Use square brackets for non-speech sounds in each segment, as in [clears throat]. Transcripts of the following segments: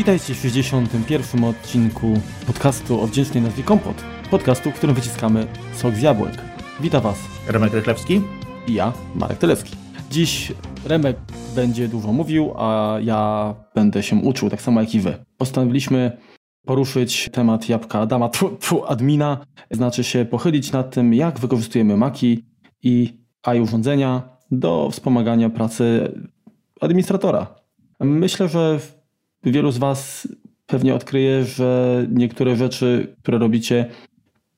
Witajcie w 61. odcinku podcastu o wdzięcznej nazwie Kompot. Podcastu, w którym wyciskamy sok z jabłek. Witam Was. Remek Rychlewski. I ja, Marek Telewski. Dziś Remek będzie dużo mówił, a ja będę się uczył, tak samo jak i Wy. Postanowiliśmy poruszyć temat jabłka Adama, tu, tu admina, znaczy się pochylić nad tym, jak wykorzystujemy Maki i AI urządzenia do wspomagania pracy administratora. Myślę, że wielu z Was pewnie odkryje, że niektóre rzeczy, które robicie,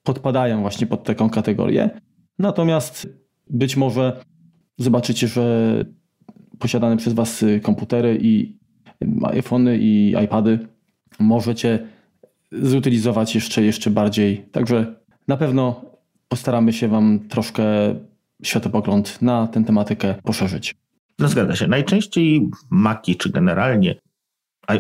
podpadają właśnie pod taką kategorię. Natomiast być może zobaczycie, że posiadane przez Was komputery i iPhony i iPady możecie zutylizować jeszcze, jeszcze bardziej. Także na pewno postaramy się Wam troszkę światopogląd na tę tematykę poszerzyć. No zgadza się. Najczęściej Maki, czy generalnie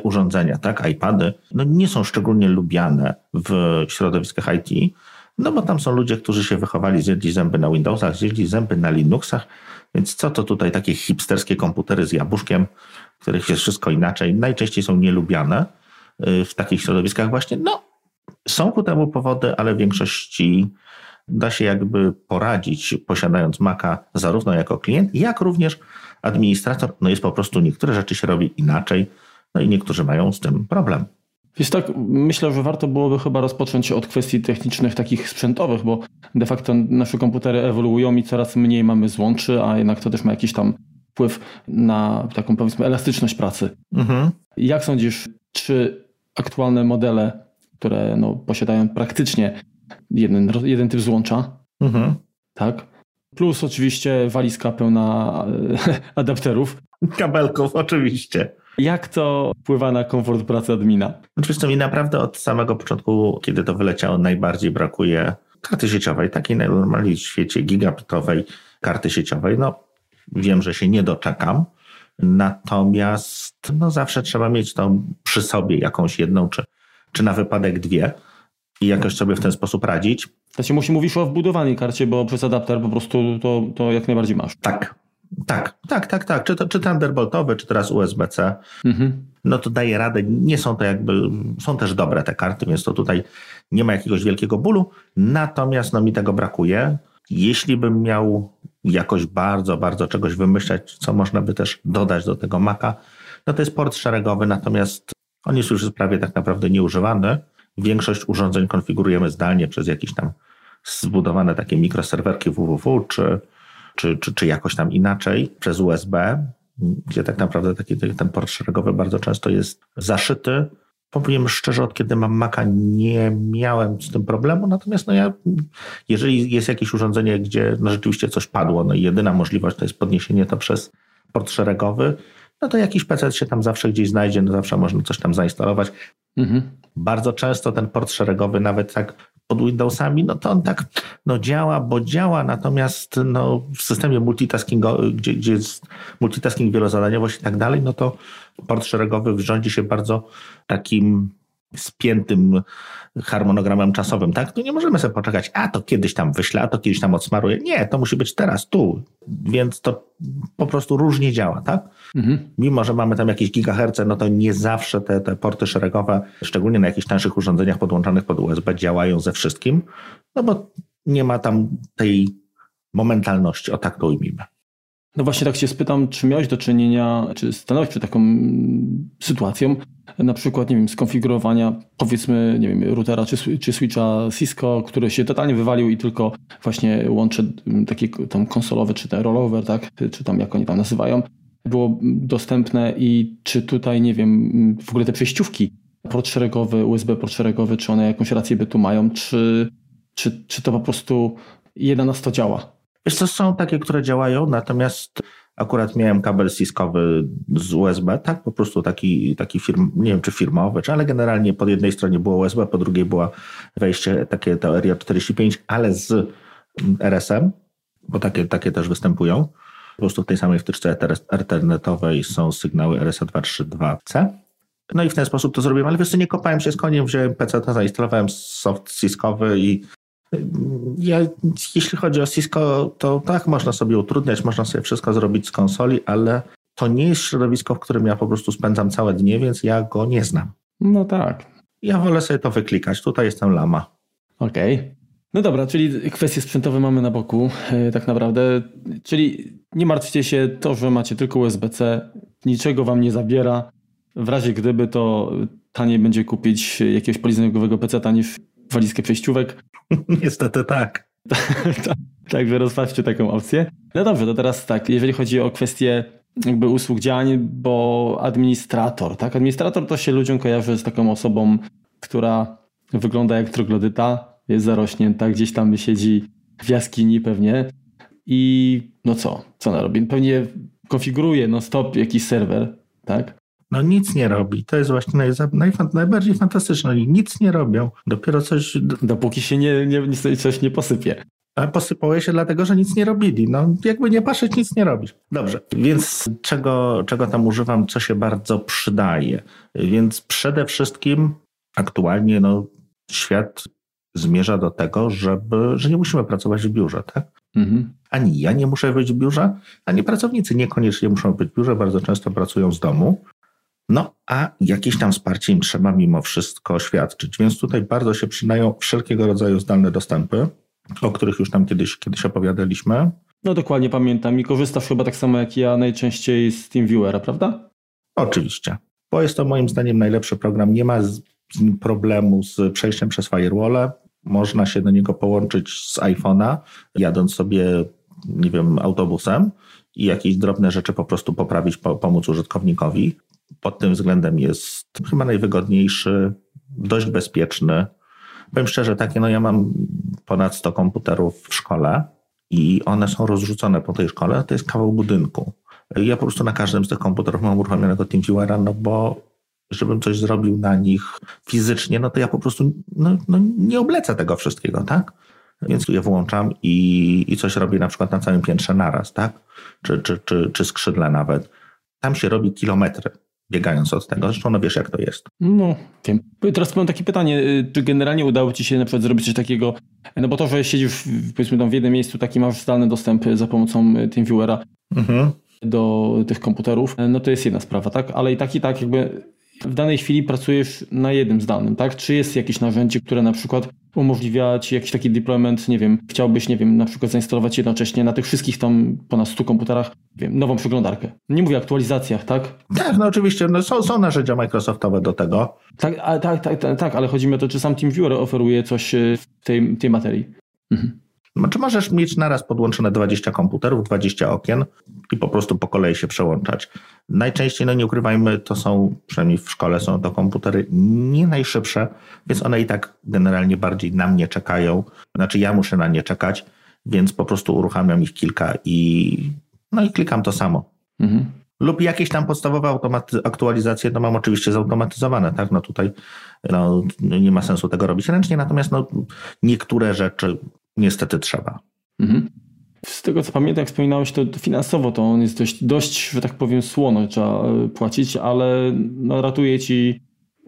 urządzenia, tak, iPady, no nie są szczególnie lubiane w środowiskach IT, no bo tam są ludzie, którzy się wychowali, zjedli zęby na Windowsach, zjedli zęby na Linuxach, więc co to tutaj takie hipsterskie komputery z jabłuszkiem, w których jest wszystko inaczej, najczęściej są nielubiane y, w takich środowiskach właśnie. No, są ku temu powody, ale w większości da się jakby poradzić, posiadając Maca zarówno jako klient, jak również administrator. No jest po prostu niektóre rzeczy się robi inaczej, no i niektórzy mają z tym problem. Więc tak, myślę, że warto byłoby chyba rozpocząć od kwestii technicznych, takich sprzętowych, bo de facto nasze komputery ewoluują i coraz mniej mamy złączy, a jednak to też ma jakiś tam wpływ na taką powiedzmy elastyczność pracy. Mhm. Jak sądzisz, czy aktualne modele, które no, posiadają praktycznie jeden, jeden typ złącza, mhm. tak? Plus oczywiście walizka pełna [laughs] adapterów. Kabelków, oczywiście. Jak to wpływa na komfort pracy admina? Oczywiście mi naprawdę od samego początku, kiedy to wyleciało, najbardziej brakuje karty sieciowej, takiej najnormalniej w świecie gigabitowej karty sieciowej. No, wiem, że się nie doczekam. Natomiast no, zawsze trzeba mieć to przy sobie jakąś jedną, czy, czy na wypadek dwie i jakoś sobie w ten sposób radzić. To się musi mówić o wbudowanej karcie, bo przez adapter po prostu to, to jak najbardziej masz. Tak, tak, tak, tak, tak. Czy, to, czy Thunderboltowy, czy teraz USB-C. Mhm. No to daje radę. Nie są to jakby, są też dobre te karty, więc to tutaj nie ma jakiegoś wielkiego bólu. Natomiast no mi tego brakuje. Jeśli bym miał jakoś bardzo, bardzo czegoś wymyślać, co można by też dodać do tego Maca, no to jest port szeregowy, natomiast on jest już prawie tak naprawdę nieużywany. Większość urządzeń konfigurujemy zdalnie przez jakieś tam zbudowane takie mikroserwerki www, czy czy, czy, czy jakoś tam inaczej przez USB, gdzie tak naprawdę taki ten port szeregowy bardzo często jest zaszyty. Powiem szczerze, od kiedy mam Maca nie miałem z tym problemu, natomiast no ja, jeżeli jest jakieś urządzenie, gdzie no rzeczywiście coś padło, no i jedyna możliwość to jest podniesienie to przez port szeregowy, no to jakiś PC się tam zawsze gdzieś znajdzie, no zawsze można coś tam zainstalować. Mhm. Bardzo często ten port szeregowy, nawet tak pod Windowsami, no to on tak no działa, bo działa, natomiast no, w systemie multitaskingowym, gdzie, gdzie jest multitasking, wielozadaniowość i tak dalej, no to port szeregowy rządzi się bardzo takim spiętym harmonogramem czasowym, tak? No nie możemy sobie poczekać, a to kiedyś tam wyślę, a to kiedyś tam odsmaruję. Nie, to musi być teraz, tu. Więc to po prostu różnie działa, tak? Mhm. Mimo, że mamy tam jakieś gigaherce, no to nie zawsze te, te porty szeregowe, szczególnie na jakichś tańszych urządzeniach podłączonych pod USB, działają ze wszystkim, no bo nie ma tam tej momentalności, o tak to ujmijmy. No właśnie tak się spytam, czy miałeś do czynienia, czy stanąłeś przed taką sytuacją, na przykład, nie wiem, skonfigurowania powiedzmy, nie wiem, routera czy, czy switcha Cisco, który się totalnie wywalił i tylko właśnie łącze takie tam konsolowe, czy te rollover, tak, czy tam jak oni tam nazywają, było dostępne i czy tutaj, nie wiem, w ogóle te przejściówki, port szeregowy, USB port szeregowy, czy one jakąś rację bytu mają, czy, czy, czy to po prostu jeden na sto działa? Wiesz co, są takie, które działają, natomiast akurat miałem kabel siskowy z USB, tak, po prostu taki, taki firm, nie wiem czy firmowy, czy, ale generalnie po jednej stronie było USB, po drugiej było wejście takie to RJ45, ale z RSM, bo takie, takie też występują. Po prostu w tej samej wtyczce ethernetowej są sygnały RSA232C. No i w ten sposób to zrobiłem, ale wiesz co, nie kopałem się z koniem, wziąłem PC, zainstalowałem soft siskowy i ja, jeśli chodzi o Cisco, to tak, można sobie utrudniać, można sobie wszystko zrobić z konsoli, ale to nie jest środowisko, w którym ja po prostu spędzam całe dnie, więc ja go nie znam. No tak. Ja wolę sobie to wyklikać. Tutaj jestem lama. Okej. Okay. No dobra, czyli kwestie sprzętowe mamy na boku, yy, tak naprawdę. Czyli nie martwcie się, to, że macie tylko USB-C, niczego wam nie zabiera. W razie gdyby, to taniej będzie kupić jakiegoś polizingowego PC niż walizkę przejściówek. [laughs] Niestety tak. [laughs] Także rozważcie taką opcję. No dobrze, to teraz tak, jeżeli chodzi o kwestię jakby usług działań, bo administrator, tak? Administrator to się ludziom kojarzy z taką osobą, która wygląda jak troglodyta, jest zarośnięta, gdzieś tam siedzi w jaskini pewnie i no co, co ona robi? Pewnie konfiguruje no stop jakiś serwer, tak? No nic nie robi. To jest właśnie naj, najbardziej fantastyczne. Oni nic nie robią. Dopiero coś... Dopóki się nie, nie, coś nie posypie. A posypało się dlatego, że nic nie robili. No jakby nie patrzeć, nic nie robisz. Dobrze, więc czego, czego tam używam, co się bardzo przydaje? Więc przede wszystkim aktualnie no, świat zmierza do tego, żeby, że nie musimy pracować w biurze, tak? Mhm. Ani ja nie muszę być w biurze, ani pracownicy niekoniecznie muszą być w biurze, bardzo często pracują z domu. No, a jakieś tam wsparcie im trzeba mimo wszystko świadczyć. Więc tutaj bardzo się przydają wszelkiego rodzaju zdalne dostępy, o których już tam kiedyś, kiedyś opowiadaliśmy. No dokładnie pamiętam i korzystasz chyba tak samo jak ja najczęściej z TeamViewera, prawda? Oczywiście, bo jest to moim zdaniem najlepszy program. Nie ma problemu z przejściem przez firewall. Można się do niego połączyć z iPhone'a, jadąc sobie, nie wiem, autobusem i jakieś drobne rzeczy po prostu poprawić, pomóc użytkownikowi pod tym względem jest chyba najwygodniejszy, dość bezpieczny. Powiem szczerze, takie, no ja mam ponad 100 komputerów w szkole i one są rozrzucone po tej szkole, to jest kawał budynku. Ja po prostu na każdym z tych komputerów mam uruchomionego TeamViewera, no bo żebym coś zrobił na nich fizycznie, no to ja po prostu no, no nie oblecę tego wszystkiego, tak? Więc je włączam i, i coś robię na przykład na całym piętrze naraz, tak? Czy, czy, czy, czy skrzydle nawet. Tam się robi kilometry biegając od tego. Zresztą no wiesz, jak to jest. No, wiem. Teraz mam takie pytanie, y, czy generalnie udało Ci się na przykład zrobić coś takiego, no bo to, że siedzisz powiedzmy tam w jednym miejscu, taki masz zdalny dostęp za pomocą y, TeamViewera mhm. do tych komputerów, no to jest jedna sprawa, tak? Ale i tak i tak jakby w danej chwili pracujesz na jednym zdalnym, tak? Czy jest jakieś narzędzie, które na przykład umożliwia ci jakiś taki deployment, nie wiem, chciałbyś, nie wiem, na przykład zainstalować jednocześnie na tych wszystkich tam ponad 100 komputerach, wiem, nową przeglądarkę. Nie mówię o aktualizacjach, tak? Tak, no oczywiście, no są, są narzędzia Microsoftowe do tego. Tak, a, tak, tak, tak, tak, ale chodzi mi o to, czy sam TeamViewer oferuje coś e, w tej, tej materii. Mhm. No, czy możesz mieć naraz podłączone 20 komputerów, 20 okien i po prostu po kolei się przełączać. Najczęściej, no nie ukrywajmy, to są, przynajmniej w szkole są to komputery nie najszybsze, więc one i tak generalnie bardziej na mnie czekają. Znaczy ja muszę na nie czekać, więc po prostu uruchamiam ich kilka i no i klikam to samo. Mhm. Lub jakieś tam podstawowe automaty- aktualizacje, no mam oczywiście zautomatyzowane, tak? No tutaj no, nie ma sensu tego robić ręcznie, natomiast no, niektóre rzeczy niestety trzeba. Mhm. Z tego co pamiętam, jak wspominałeś, to finansowo to on jest dość, dość że tak powiem, słono trzeba e, płacić, ale no, ratuje ci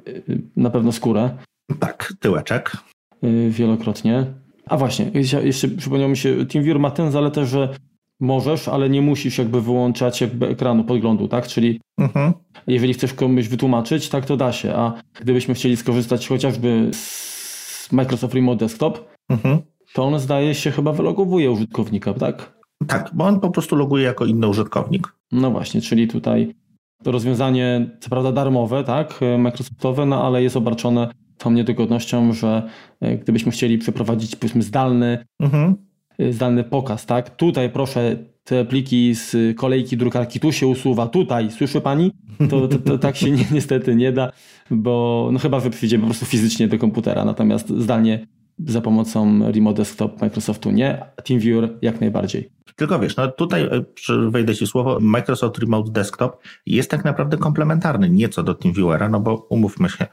e, na pewno skórę. Tak, tyłeczek. E, wielokrotnie. A właśnie, jeszcze przypomniał mi się, TeamViewer ma tę zaletę, że możesz, ale nie musisz jakby wyłączać jakby ekranu podglądu, tak? Czyli mhm. jeżeli chcesz komuś wytłumaczyć, tak to da się, a gdybyśmy chcieli skorzystać chociażby z Microsoft Remote Desktop, mhm to on zdaje się chyba wylogowuje użytkownika, tak? Tak, bo on po prostu loguje jako inny użytkownik. No właśnie, czyli tutaj to rozwiązanie, co prawda darmowe, tak, Microsoftowe, no ale jest obarczone tą niedogodnością, że e, gdybyśmy chcieli przeprowadzić powiedzmy zdalny, mhm. E, zdalny pokaz, tak, tutaj proszę te pliki z kolejki drukarki tu się usuwa, tutaj, słyszy pani? To, to, to tak się [laughs] ni niestety nie da, bo no chyba, że przyjdziemy po prostu fizycznie do komputera, natomiast zdalnie za pomocą Remote Desktop Microsoftu nie, TeamViewer jak najbardziej. Tylko wiesz, no tutaj e, wejdę Ci słowo, Microsoft Remote Desktop jest tak naprawdę komplementarny nieco do TeamViewera, no bo umówmy się,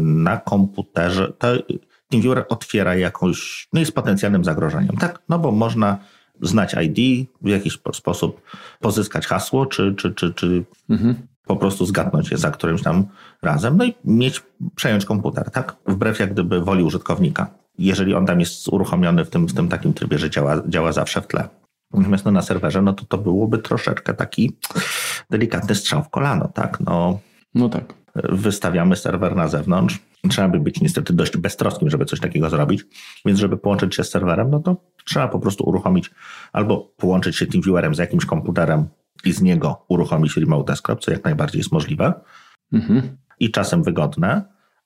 na komputerze to TeamViewer otwiera jakąś, no jest potencjalnym zagrożeniem, tak? No bo można znać ID, w jakiś sposób pozyskać hasło, czy, czy, czy, czy mhm. po prostu zgadnąć je za którymś tam razem, no i mieć, przejąć komputer, tak? Wbrew jak gdyby woli użytkownika jeżeli on tam jest uruchomiony w tym, w tym takim trybie, że działa, działa zawsze w tle. Natomiast no, na serwerze, no to to byłoby troszeczkę taki delikatny strzał w kolano, tak? No, no tak. Wystawiamy serwer na zewnątrz. Trzeba by być niestety dość beztroskim, żeby coś takiego zrobić. Więc żeby połączyć się z serwerem, no to trzeba po prostu uruchomić albo połączyć się TeamViewerem z jakimś komputerem i z niego uruchomić Remote Desktop, co jak najbardziej jest możliwe mhm. i czasem wygodne,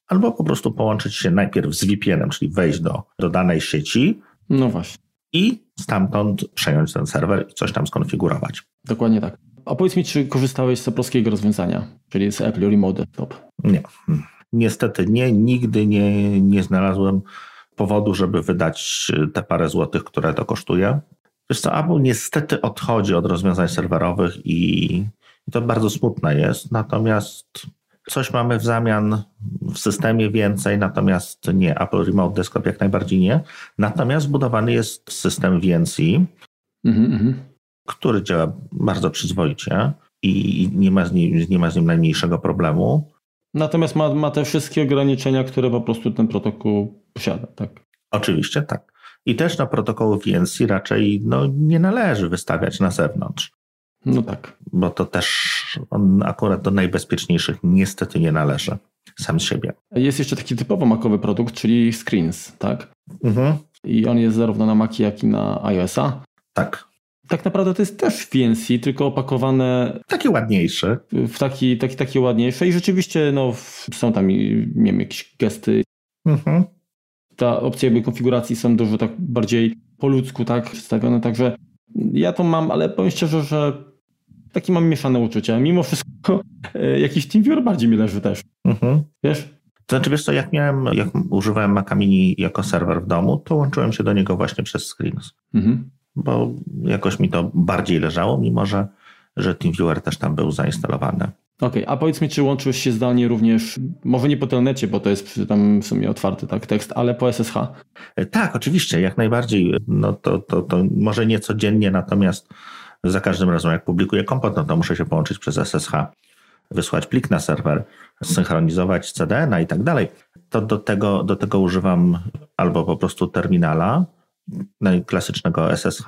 albo po prostu połączyć się najpierw z VPN-em, czyli wejść do, do danej sieci. No właśnie. I stamtąd przejąć ten serwer i coś tam skonfigurować. Dokładnie tak. A powiedz mi, czy korzystałeś z polskiego rozwiązania, czyli z Apple Remote Desktop? Nie. Niestety nie, nigdy nie, nie znalazłem powodu, żeby wydać te parę złotych, które to kosztuje. Wiesz co, Apple niestety odchodzi od rozwiązań serwerowych i to bardzo smutne jest, natomiast coś mamy w zamian w systemie więcej, natomiast nie, Apple Remote Desktop jak najbardziej nie. Natomiast zbudowany jest system VNC, mm -hmm. który działa bardzo przyzwoicie i nie ma z nim, nie ma z nim najmniejszego problemu. Natomiast ma, ma te wszystkie ograniczenia, które po prostu ten protokół posiada, tak? Oczywiście, tak. I też na protokoły VNC raczej no, nie należy wystawiać na zewnątrz. No tak. Bo to też on akurat do najbezpieczniejszych niestety nie należy sam z siebie. Jest jeszcze taki typowo makowy produkt, czyli Screens, tak? Mhm. I on jest zarówno na Maci, jak i na iOS-a. Tak. Tak naprawdę to jest też VNC, tylko opakowane. Taki ładniejszy. W taki, taki, taki ładniejszy. I rzeczywiście no, są tam nie wiem, jakieś gesty. Mhm. Ta opcja jakby konfiguracji są dużo tak bardziej po ludzku tak przedstawione, także ja to mam, ale powiem szczerze, że takie mam mieszane uczucia. Mimo wszystko e, jakiś TeamViewer bardziej mi leży też. Mhm. Wiesz? To znaczy, wiesz co, jak miałem, jak używałem Maca Mini jako serwer w domu, to łączyłem się do niego właśnie przez Screens. Mhm. Bo jakoś mi to bardziej leżało, mimo że, że TeamViewer też tam był zainstalowany. Okej, okay, a powiedz mi, czy łączyłeś się zdalnie również, może nie po telnecie, bo to jest tam w sumie otwarty tak, tekst, ale po SSH? E, tak, oczywiście, jak najbardziej. No to, to, to może nie codziennie, natomiast za każdym razem jak publikuję kompot, no to muszę się połączyć przez SSH, wysłać plik na serwer, synchronizować CDN i tak dalej. To do tego, do tego używam albo po prostu terminala klasycznego SSH,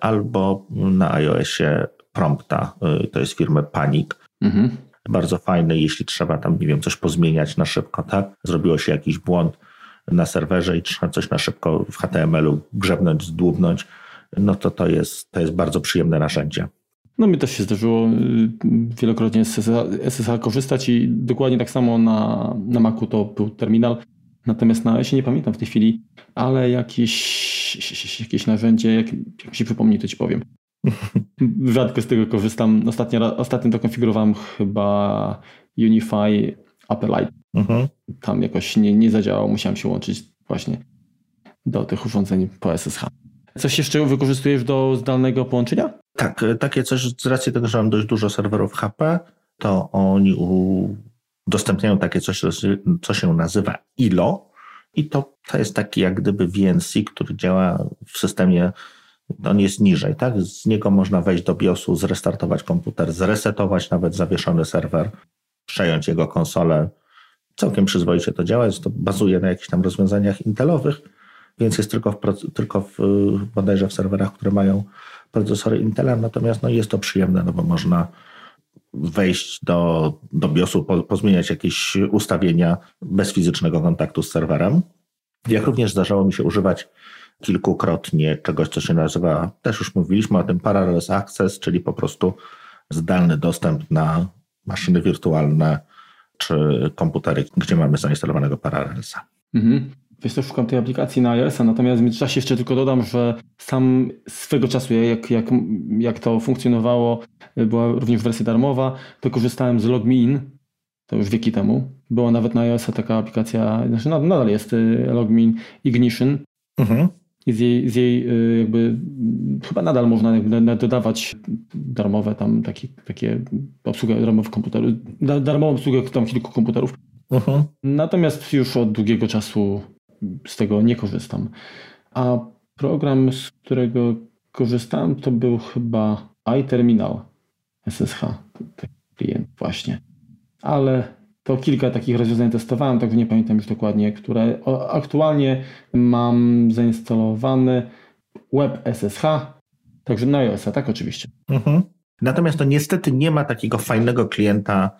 albo na iOSie prompta, y, to jest firmy Panic. Mhm. Bardzo fajny, jeśli trzeba tam, nie wiem, coś pozmieniać na szybko, tak? Zrobiło się jakiś błąd na serwerze i trzeba coś na szybko w HTML-u grzebnąć, zdłubnąć, no to to jest, to jest bardzo przyjemne narzędzie. No mi też się zdarzyło y, wielokrotnie z SSH korzystać i dokładnie tak samo na, na Macu to był terminal. Natomiast na się nie pamiętam w tej chwili, ale jakieś, jakieś narzędzie, jak, jak się przypomni, to ci powiem. [laughs] Rzadko z tego korzystam. Ostatnio, ostatnio to konfigurowałem chyba Unify Upperlight. Mhm. Tam jakoś nie, nie zadziałało, musiałem się łączyć właśnie do tych urządzeń po SSH. Coś jeszcze wykorzystujesz do zdalnego połączenia? Tak, e, takie coś, z racji tego, że mam dość dużo serwerów HP, to oni udostępniają takie coś, co się nazywa ILO i to, to jest taki jak gdyby VNC, który działa w systemie, on jest niżej, tak? Z niego można wejść do BIOSu, zrestartować komputer, zresetować nawet zawieszony serwer, przejąć jego konsolę. Całkiem przyzwoicie to działa, jest to bazuje na jakichś tam rozwiązaniach intelowych, więc jest tylko w, tylko w, bodajże w serwerach, które mają procesory Intela, natomiast no jest to przyjemne, no bo można wejść do, do BIOSu, po, pozmieniać jakieś ustawienia bez fizycznego kontaktu z serwerem. Jak również zdarzało mi się używać kilkukrotnie czegoś, co się nazywa, też już mówiliśmy o tym, Parallels Access, czyli po prostu zdalny dostęp na maszyny wirtualne czy komputery, gdzie mamy zainstalowanego Parallelsa. Mhm. Wiesz co, szukam tej aplikacji na iOS-a, natomiast w międzyczasie jeszcze tylko dodam, że sam swego czasu, jak, jak, jak to funkcjonowało, była również wersja darmowa, to korzystałem z LogMeIn, to już wieki temu. Była nawet na iOS-a taka aplikacja, znaczy nadal jest y, LogMeIn Ignition. Mhm. I z jej, z jej y, jakby, chyba nadal można jakby dodawać darmowe tam takie, takie obsługę darmowych komputerów, darmową obsługę tam kilku komputerów. Uh-huh. Natomiast już od długiego czasu z tego nie korzystam. A program, z którego korzystałem, to był chyba iTerminal SSH, klient właśnie. Ale to kilka takich rozwiązań testowałem, także nie pamiętam już dokładnie, które aktualnie mam zainstalowany Web SSH Także na iOS-a, tak oczywiście. Mhm. Natomiast to niestety nie ma takiego fajnego klienta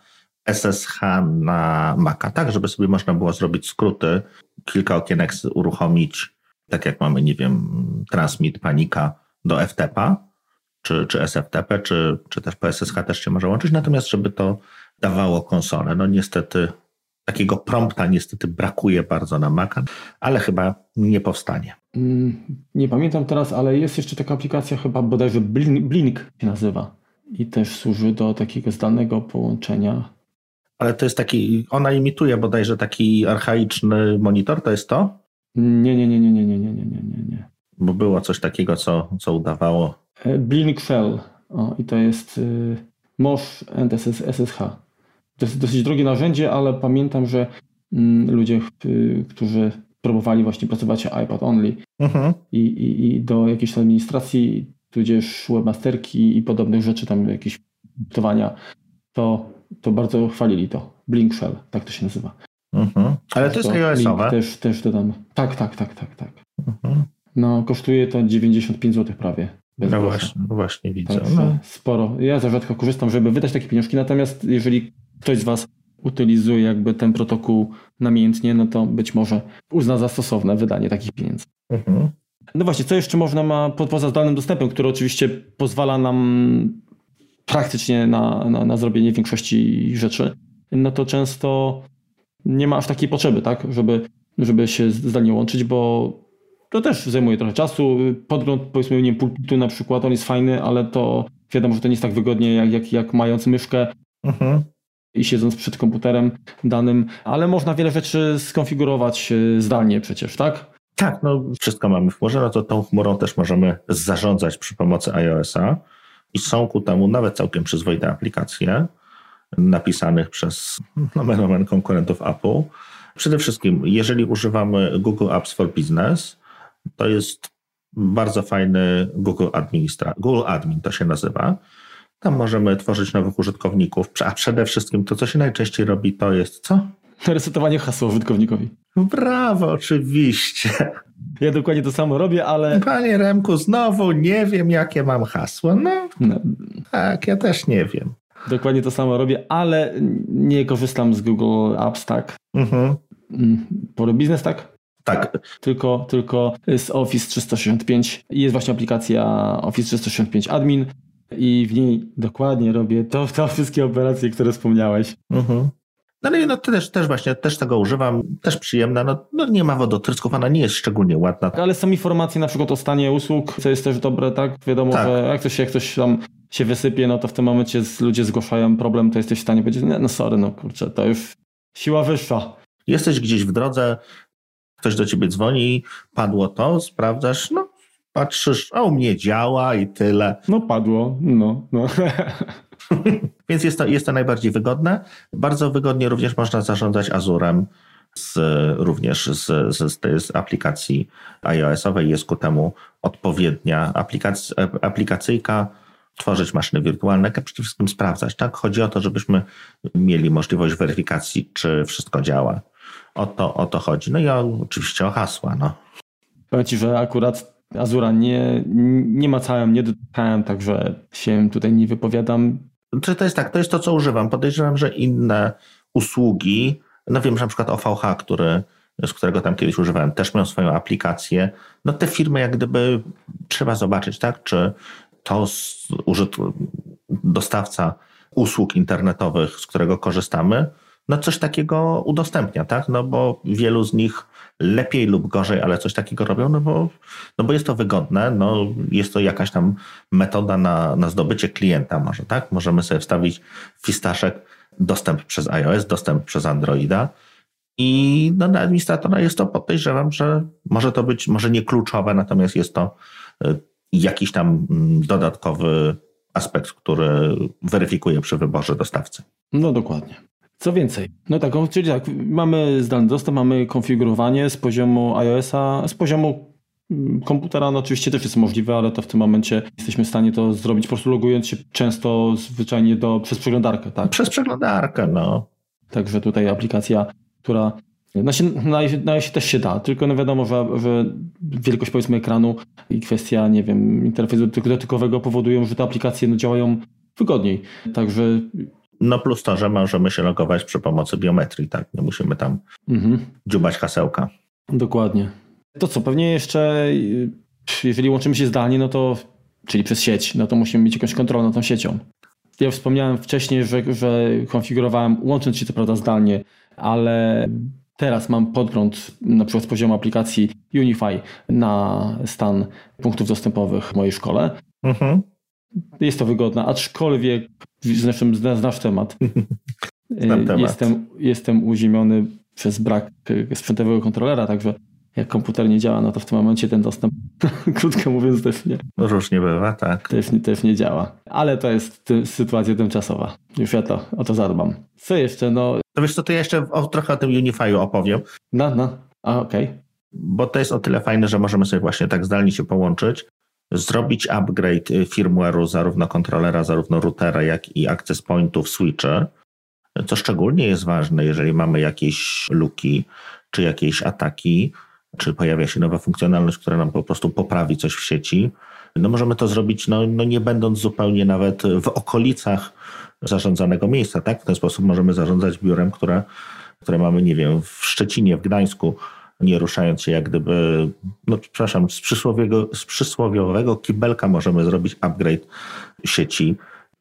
SSH na Maca, tak, żeby sobie można było zrobić skróty, kilka okienek uruchomić, tak jak mamy, nie wiem, Transmit, Panika do FTP-a, czy, czy SFTP, czy, czy też po SSH też się może łączyć, natomiast żeby to dawało konsolę. No niestety takiego prompta niestety brakuje bardzo na Maca, ale chyba nie powstanie. Mm, nie pamiętam teraz, ale jest jeszcze taka aplikacja chyba bodajże Blink się nazywa i też służy do takiego zdalnego połączenia. Ale to jest taki, ona imituje bodajże taki archaiczny monitor, to jest to? Nie, nie, nie, nie, nie, nie, nie, nie, nie, nie. Bo było coś takiego, co, co udawało. E, Blink Shell. O, i to jest y, MOS and SSH. To jest dosyć drogie narzędzie, ale pamiętam, że mm, ludzie, y, którzy próbowali właśnie pracować iPad only mhm. i, i, i do jakiejś administracji, tudzież webmasterki i podobnych rzeczy, tam jakieś projektowania, to, to bardzo chwalili to. Blink Shell, tak to się nazywa. Mhm. Ale to jest iOS-owe. Też, też dodam. Tak, tak, tak, tak, tak. Mhm. No, kosztuje to 95 zł prawie. no właśnie, właśnie widzę. no. Sporo. Ja za rzadko korzystam, żeby wydać takie pieniążki, natomiast jeżeli ktoś z Was utylizuje jakby ten protokół namiętnie, no to być może uzna za stosowne wydanie takich pieniędzy. Mhm. No właśnie, co jeszcze można ma poza zdalnym dostępem, który oczywiście pozwala nam praktycznie na, na, na zrobienie większości rzeczy, no to często nie ma aż takiej potrzeby, tak, żeby, żeby się zdalnie łączyć, bo to też zajmuje trochę czasu. Podgląd, powiedzmy, nie pulpitu na przykład, on jest fajny, ale to wiadomo, że to nie jest tak wygodnie, jak, jak, jak mając myszkę. Mhm i siedząc przed komputerem danym, ale można wiele rzeczy skonfigurować e, zdalnie przecież, tak? Tak, no wszystko mamy w chmurze, no to tą chmurą też możemy zarządzać przy pomocy iOS-a i są ku temu nawet całkiem przyzwoite aplikacje napisanych przez nomen omen konkurentów Apple. Przede wszystkim, jeżeli używamy Google Apps for Business, to jest bardzo fajny Google Administra Google Admin to się nazywa. Tam możemy tworzyć nowych użytkowników, a przede wszystkim to, co się najczęściej robi, to jest co? Resetowanie hasła użytkownikowi. Brawo, oczywiście. Ja dokładnie to samo robię, ale. Panie Remku, znowu nie wiem, jakie mam hasło. No, no. tak, ja też nie wiem. Dokładnie to samo robię, ale nie korzystam z Google Apps, tak? Mhm. Mm, Poro biznes, tak? Tak. Tylko, tylko z Office 365. Jest właśnie aplikacja Office 365 Admin i w niej dokładnie robię to, to wszystkie operacje, które wspomniałeś. Mhm. No ale no też, też właśnie, też tego używam, też przyjemna, no, no nie ma wodotrysków, ona nie jest szczególnie ładna. Ale są informacje na przykład o stanie usług, co jest też dobre, tak? Wiadomo, tak. że jak ktoś, jak ktoś tam się wysypie, no to w tym momencie ludzie zgłaszają problem, to jesteś w stanie powiedzieć, no sorry, no kurczę, to już siła wyższa. Jesteś gdzieś w drodze, ktoś do ciebie dzwoni, padło to, sprawdzasz, no patrzysz, a u mnie działa i tyle. No padło, no. no. [laughs] Więc jest to, jest to najbardziej wygodne. Bardzo wygodnie również można zarządzać Azurem z, również z, z, z aplikacji iOS-owej. Jest ku temu odpowiednia aplikac, aplikacyjka, tworzyć maszyny wirtualne, a przede wszystkim sprawdzać. Tak? Chodzi o to, żebyśmy mieli możliwość weryfikacji, czy wszystko działa. O to, o to chodzi. No i o, oczywiście o hasła. No. Powiem Ci, że akurat Azura nie, nie macałem, nie dotykałem, także się tutaj nie wypowiadam. Czy to jest tak, to jest to, co używam. Podejrzewam, że inne usługi, no wiem, że na przykład OVH, który, z którego tam kiedyś używałem, też miał swoją aplikację. No te firmy jak gdyby trzeba zobaczyć, tak, czy to użyt, dostawca usług internetowych, z którego korzystamy, no coś takiego udostępnia, tak? No bo wielu z nich lepiej lub gorzej, ale coś takiego robią, no bo, no bo jest to wygodne, no jest to jakaś tam metoda na, na zdobycie klienta może, tak? Możemy sobie wstawić fistaszek dostęp przez iOS, dostęp przez Androida i no, administratora jest to, podejrzewam, że może to być, może nie kluczowe, natomiast jest to y, jakiś tam mm, dodatkowy aspekt, który weryfikuje przy wyborze dostawcy. No dokładnie. Co więcej, no tak, czyli tak, mamy zdalny dostęp, mamy konfigurowanie z poziomu iOS-a, z poziomu mm, komputera, no oczywiście też jest możliwe, ale to w tym momencie jesteśmy w stanie to zrobić, po prostu logując się często zwyczajnie do, przez przeglądarkę, tak? Przez przeglądarkę, no. Także tutaj aplikacja, która Na, się, na, na się też się da, tylko no wiadomo, że, że wielkość powiedzmy ekranu i kwestia, nie wiem, interfejsu dotykowego powodują, że te aplikacje no, działają wygodniej. Także. No plus to, że możemy się logować przy pomocy biometrii, tak? Nie musimy tam mhm. dziubać hasełka. Dokładnie. To co, pewnie jeszcze, jeżeli łączymy się zdalnie, no to, czyli przez sieć, no to musimy mieć jakąś kontrolę nad tą siecią. Ja wspomniałem wcześniej, że, że konfigurowałem, łącząc się co prawda zdalnie, ale teraz mam podgląd na przykład z poziomu aplikacji Unify na stan punktów dostępowych w mojej szkole. Mhm. Jest to wygodne, aczkolwiek zresztą znasz temat. [laughs] temat. Jestem, jestem uziemiony przez brak sprzętowego kontrolera, także jak komputer nie działa, no to w tym momencie ten dostęp, [laughs] krótko mówiąc, też nie. Różnie bywa, tak. Też, też nie działa. Ale to jest ty, sytuacja tymczasowa. Już ja to, o to zadbam. Co jeszcze? No... To wiesz co, to ja jeszcze o, trochę o tym Unify'u opowiem. No, no. A, okej. Okay. Bo to jest o tyle fajne, że możemy sobie właśnie tak zdalnie się połączyć, zrobić upgrade y, firmware'u zarówno kontrolera, zarówno routera, jak i access pointów, switchy, co szczególnie jest ważne, jeżeli mamy jakieś luki czy jakieś ataki, czy pojawia się nowa funkcjonalność, która nam po prostu poprawi coś w sieci, no możemy to zrobić, no, no nie będąc zupełnie nawet w okolicach zarządzanego miejsca, tak? W ten sposób możemy zarządzać biurem, które, które mamy, nie wiem, w Szczecinie, w Gdańsku, nie ruszając się jak gdyby, no przepraszam, z przysłowiowego, z przysłowiowego kibelka możemy zrobić upgrade sieci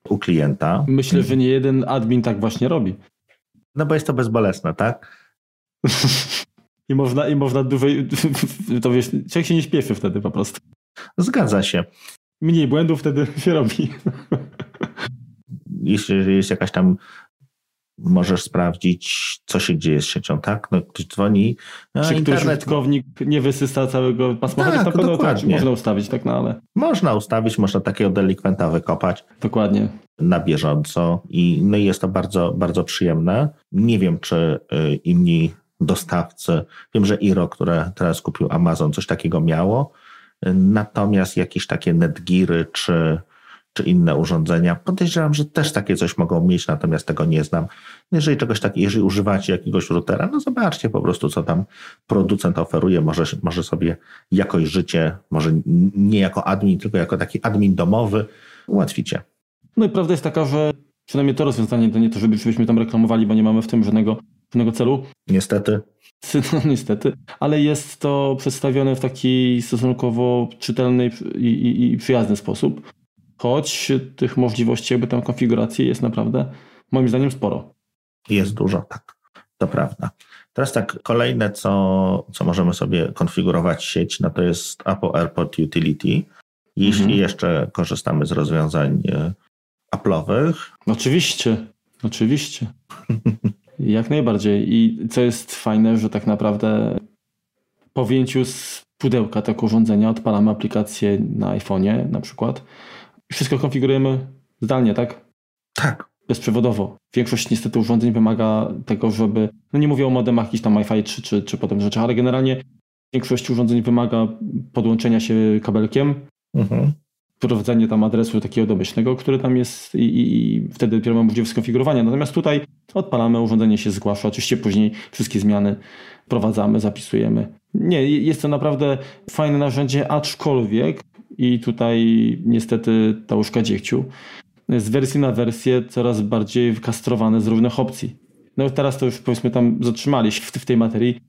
u klienta. Myślę, że nie jeden admin tak właśnie robi. No bo jest to bezbolesne, tak? [laughs] I można, i można dłużej, [laughs] to wiesz, człowiek się nie śpieszy wtedy po prostu. Zgadza się. Mniej błędów wtedy się robi. Jeśli jest jakaś tam możesz sprawdzić, co się dzieje z siecią, tak? No, ktoś dzwoni, no, Czy internet... użytkownik nie wysysa całego pasma, tak, na pewno tak, można ustawić, tak, no ale... Można ustawić, można takiego delikwenta wykopać. Dokładnie. Na bieżąco i no jest to bardzo, bardzo przyjemne. Nie wiem, czy y, inni dostawcy. Wiem, że Iro, które teraz kupił Amazon, coś takiego miało. Natomiast jakieś takie Netgiry czy, czy inne urządzenia, podejrzewam, że też takie coś mogą mieć, natomiast tego nie znam. Jeżeli czegoś takiego, jeżeli używacie jakiegoś routera, no zobaczcie po prostu, co tam producent oferuje. Może, może sobie jakoś życie, może nie jako admin, tylko jako taki admin domowy ułatwicie. No i prawda jest taka, że przynajmniej to rozwiązanie to nie to, żebyśmy tam reklamowali, bo nie mamy w tym żadnego pewnego celu. Niestety. [laughs] No, niestety, ale jest to przedstawione w taki stosunkowo czytelny i, i, i przyjazny sposób, choć tych możliwości jakby tam konfiguracji jest naprawdę moim zdaniem sporo. Jest dużo, tak, to prawda. Teraz tak, kolejne, co, co możemy sobie konfigurować sieć, no to jest Apple AirPod Utility. Jeśli mhm. jeszcze korzystamy z rozwiązań e, Apple'owych. Oczywiście, oczywiście. [laughs] Jak najbardziej. I co jest fajne, że tak naprawdę po wyjęciu z pudełka tego urządzenia odpalamy aplikację na iPhone'ie na przykład. Wszystko konfigurujemy zdalnie, tak? Tak. Bezprzewodowo. Większość niestety urządzeń wymaga tego, żeby, no nie mówię o modemach jakiś tam Wi-Fi 3 czy, czy podobne rzeczy, ale generalnie większość urządzeń wymaga podłączenia się kabelkiem. Mhm tam adresu takiego domyślnego, który tam jest i, i, i wtedy dopiero mamy możliwość skonfigurowania. Natomiast tutaj odpalamy, urządzenie się zgłasza, oczywiście później wszystkie zmiany wprowadzamy, zapisujemy. Nie, jest to naprawdę fajne narzędzie, aczkolwiek i tutaj niestety ta łóżka dziegciu z wersji na wersję coraz bardziej wykastrowane z różnych opcji. No teraz to już powiedzmy tam zatrzymaliśmy w, w tej materii,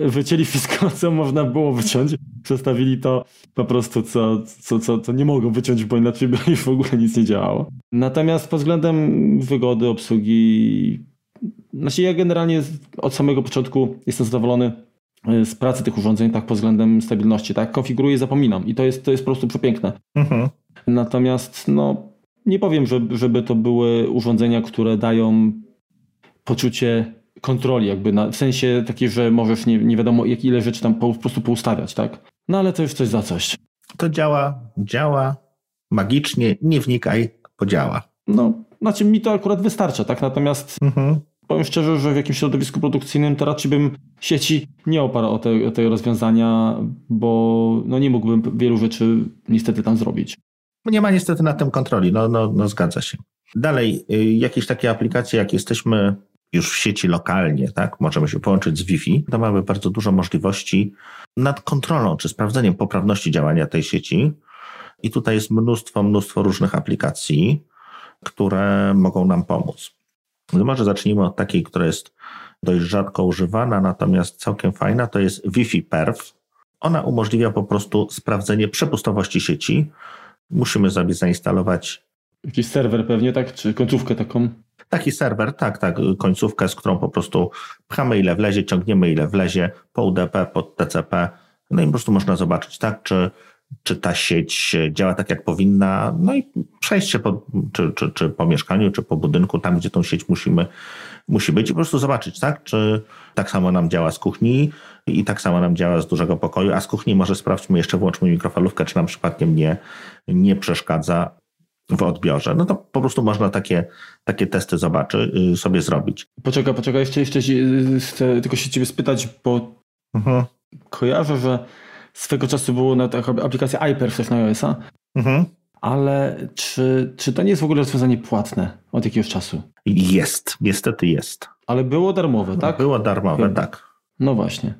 wycięli wszystko, co można było wyciąć. Przestawili to po prostu, co, co, co, co nie mogą wyciąć, bo inaczej by [laughs] w ogóle nic nie działało. Natomiast pod względem wygody, obsługi, znaczy ja generalnie od samego początku jestem zadowolony z pracy tych urządzeń, tak pod względem stabilności, tak? Konfiguruję, zapominam i to jest, to jest po prostu przepiękne. Mhm. Natomiast no, nie powiem, żeby, żeby to były urządzenia, które dają poczucie kontroli, jakby na, w sensie takiej, że możesz nie, nie wiadomo jak ile rzeczy tam po, po prostu poustawiać, tak? No ale to już coś za coś. To działa, działa magicznie, nie wnikaj, podziała. No, znaczy mi to akurat wystarcza, tak? Natomiast mhm. Powiem szczerze, że w jakimś środowisku produkcyjnym to raczej bym sieci nie oparł o te, o te rozwiązania, bo no nie mógłbym wielu rzeczy niestety tam zrobić. Nie ma niestety na tym kontroli, no, no, no zgadza się. Dalej, y, jakieś takie aplikacje, jak jesteśmy już w sieci lokalnie, tak, możemy się połączyć z Wi-Fi, to mamy bardzo dużo możliwości nad kontrolą czy sprawdzeniem poprawności działania tej sieci. I tutaj jest mnóstwo, mnóstwo różnych aplikacji, które mogą nam pomóc. No może zacznijmy od takiej, która jest dość rzadko używana, natomiast całkiem fajna, to jest Wi-Fi Perf. Ona umożliwia po prostu sprawdzenie przepustowości sieci. Musimy sobie zainstalować. Jakiś serwer pewnie, tak? Czy końcówkę taką? Taki serwer, tak, tak, końcówkę, z którą po prostu pchamy ile wlezie, ciągniemy ile wlezie po UDP, po TCP. No i po prostu można zobaczyć, tak, czy, czy ta sieć działa tak, jak powinna, no i przejść się po, czy, czy, czy po mieszkaniu, czy po budynku, tam, gdzie tą sieć musimy, musi być i po prostu zobaczyć, tak, czy tak samo nam działa z kuchni i tak samo nam działa z dużego pokoju, a z kuchni może sprawdźmy, jeszcze włączmy mikrofalówkę, czy nam przypadkiem nie, nie przeszkadza w odbiorze. No to po prostu można takie, takie testy zobaczy, y, sobie zrobić. Poczekaj, poczekaj, jeszcze, jeszcze chcę tylko się ciebie spytać, bo mhm. kojarzę, że swego czasu było na taka aplikacja iPerf też na iOS-a, mhm. ale czy, czy to nie jest w ogóle rozwiązanie płatne od jakiegoś czasu? Jest, niestety jest. Ale było darmowe, tak? Było darmowe, tak. No właśnie.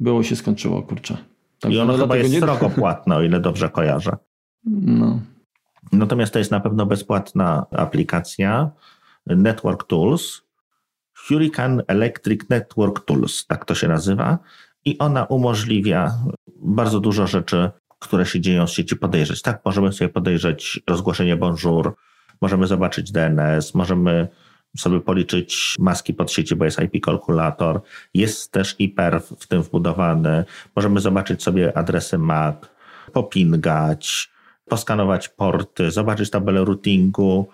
Było się skończyło, kurczę. Tak, I ono no chyba jest nie... [laughs] płatne, o ile dobrze kojarzę. No. Natomiast to jest na pewno bezpłatna aplikacja Network Tools, Hurricane Electric Network Tools, tak to się nazywa. I ona umożliwia bardzo dużo rzeczy, które się dzieją z sieci podejrzeć. Tak, możemy sobie podejrzeć rozgłoszenie bonjour, możemy zobaczyć DNS, możemy sobie policzyć maski pod sieci, bo jest IP kalkulator. Jest też IPER w tym wbudowany. Możemy zobaczyć sobie adresy MAC, popingać, poskanować porty, zobaczyć tabelę routingu,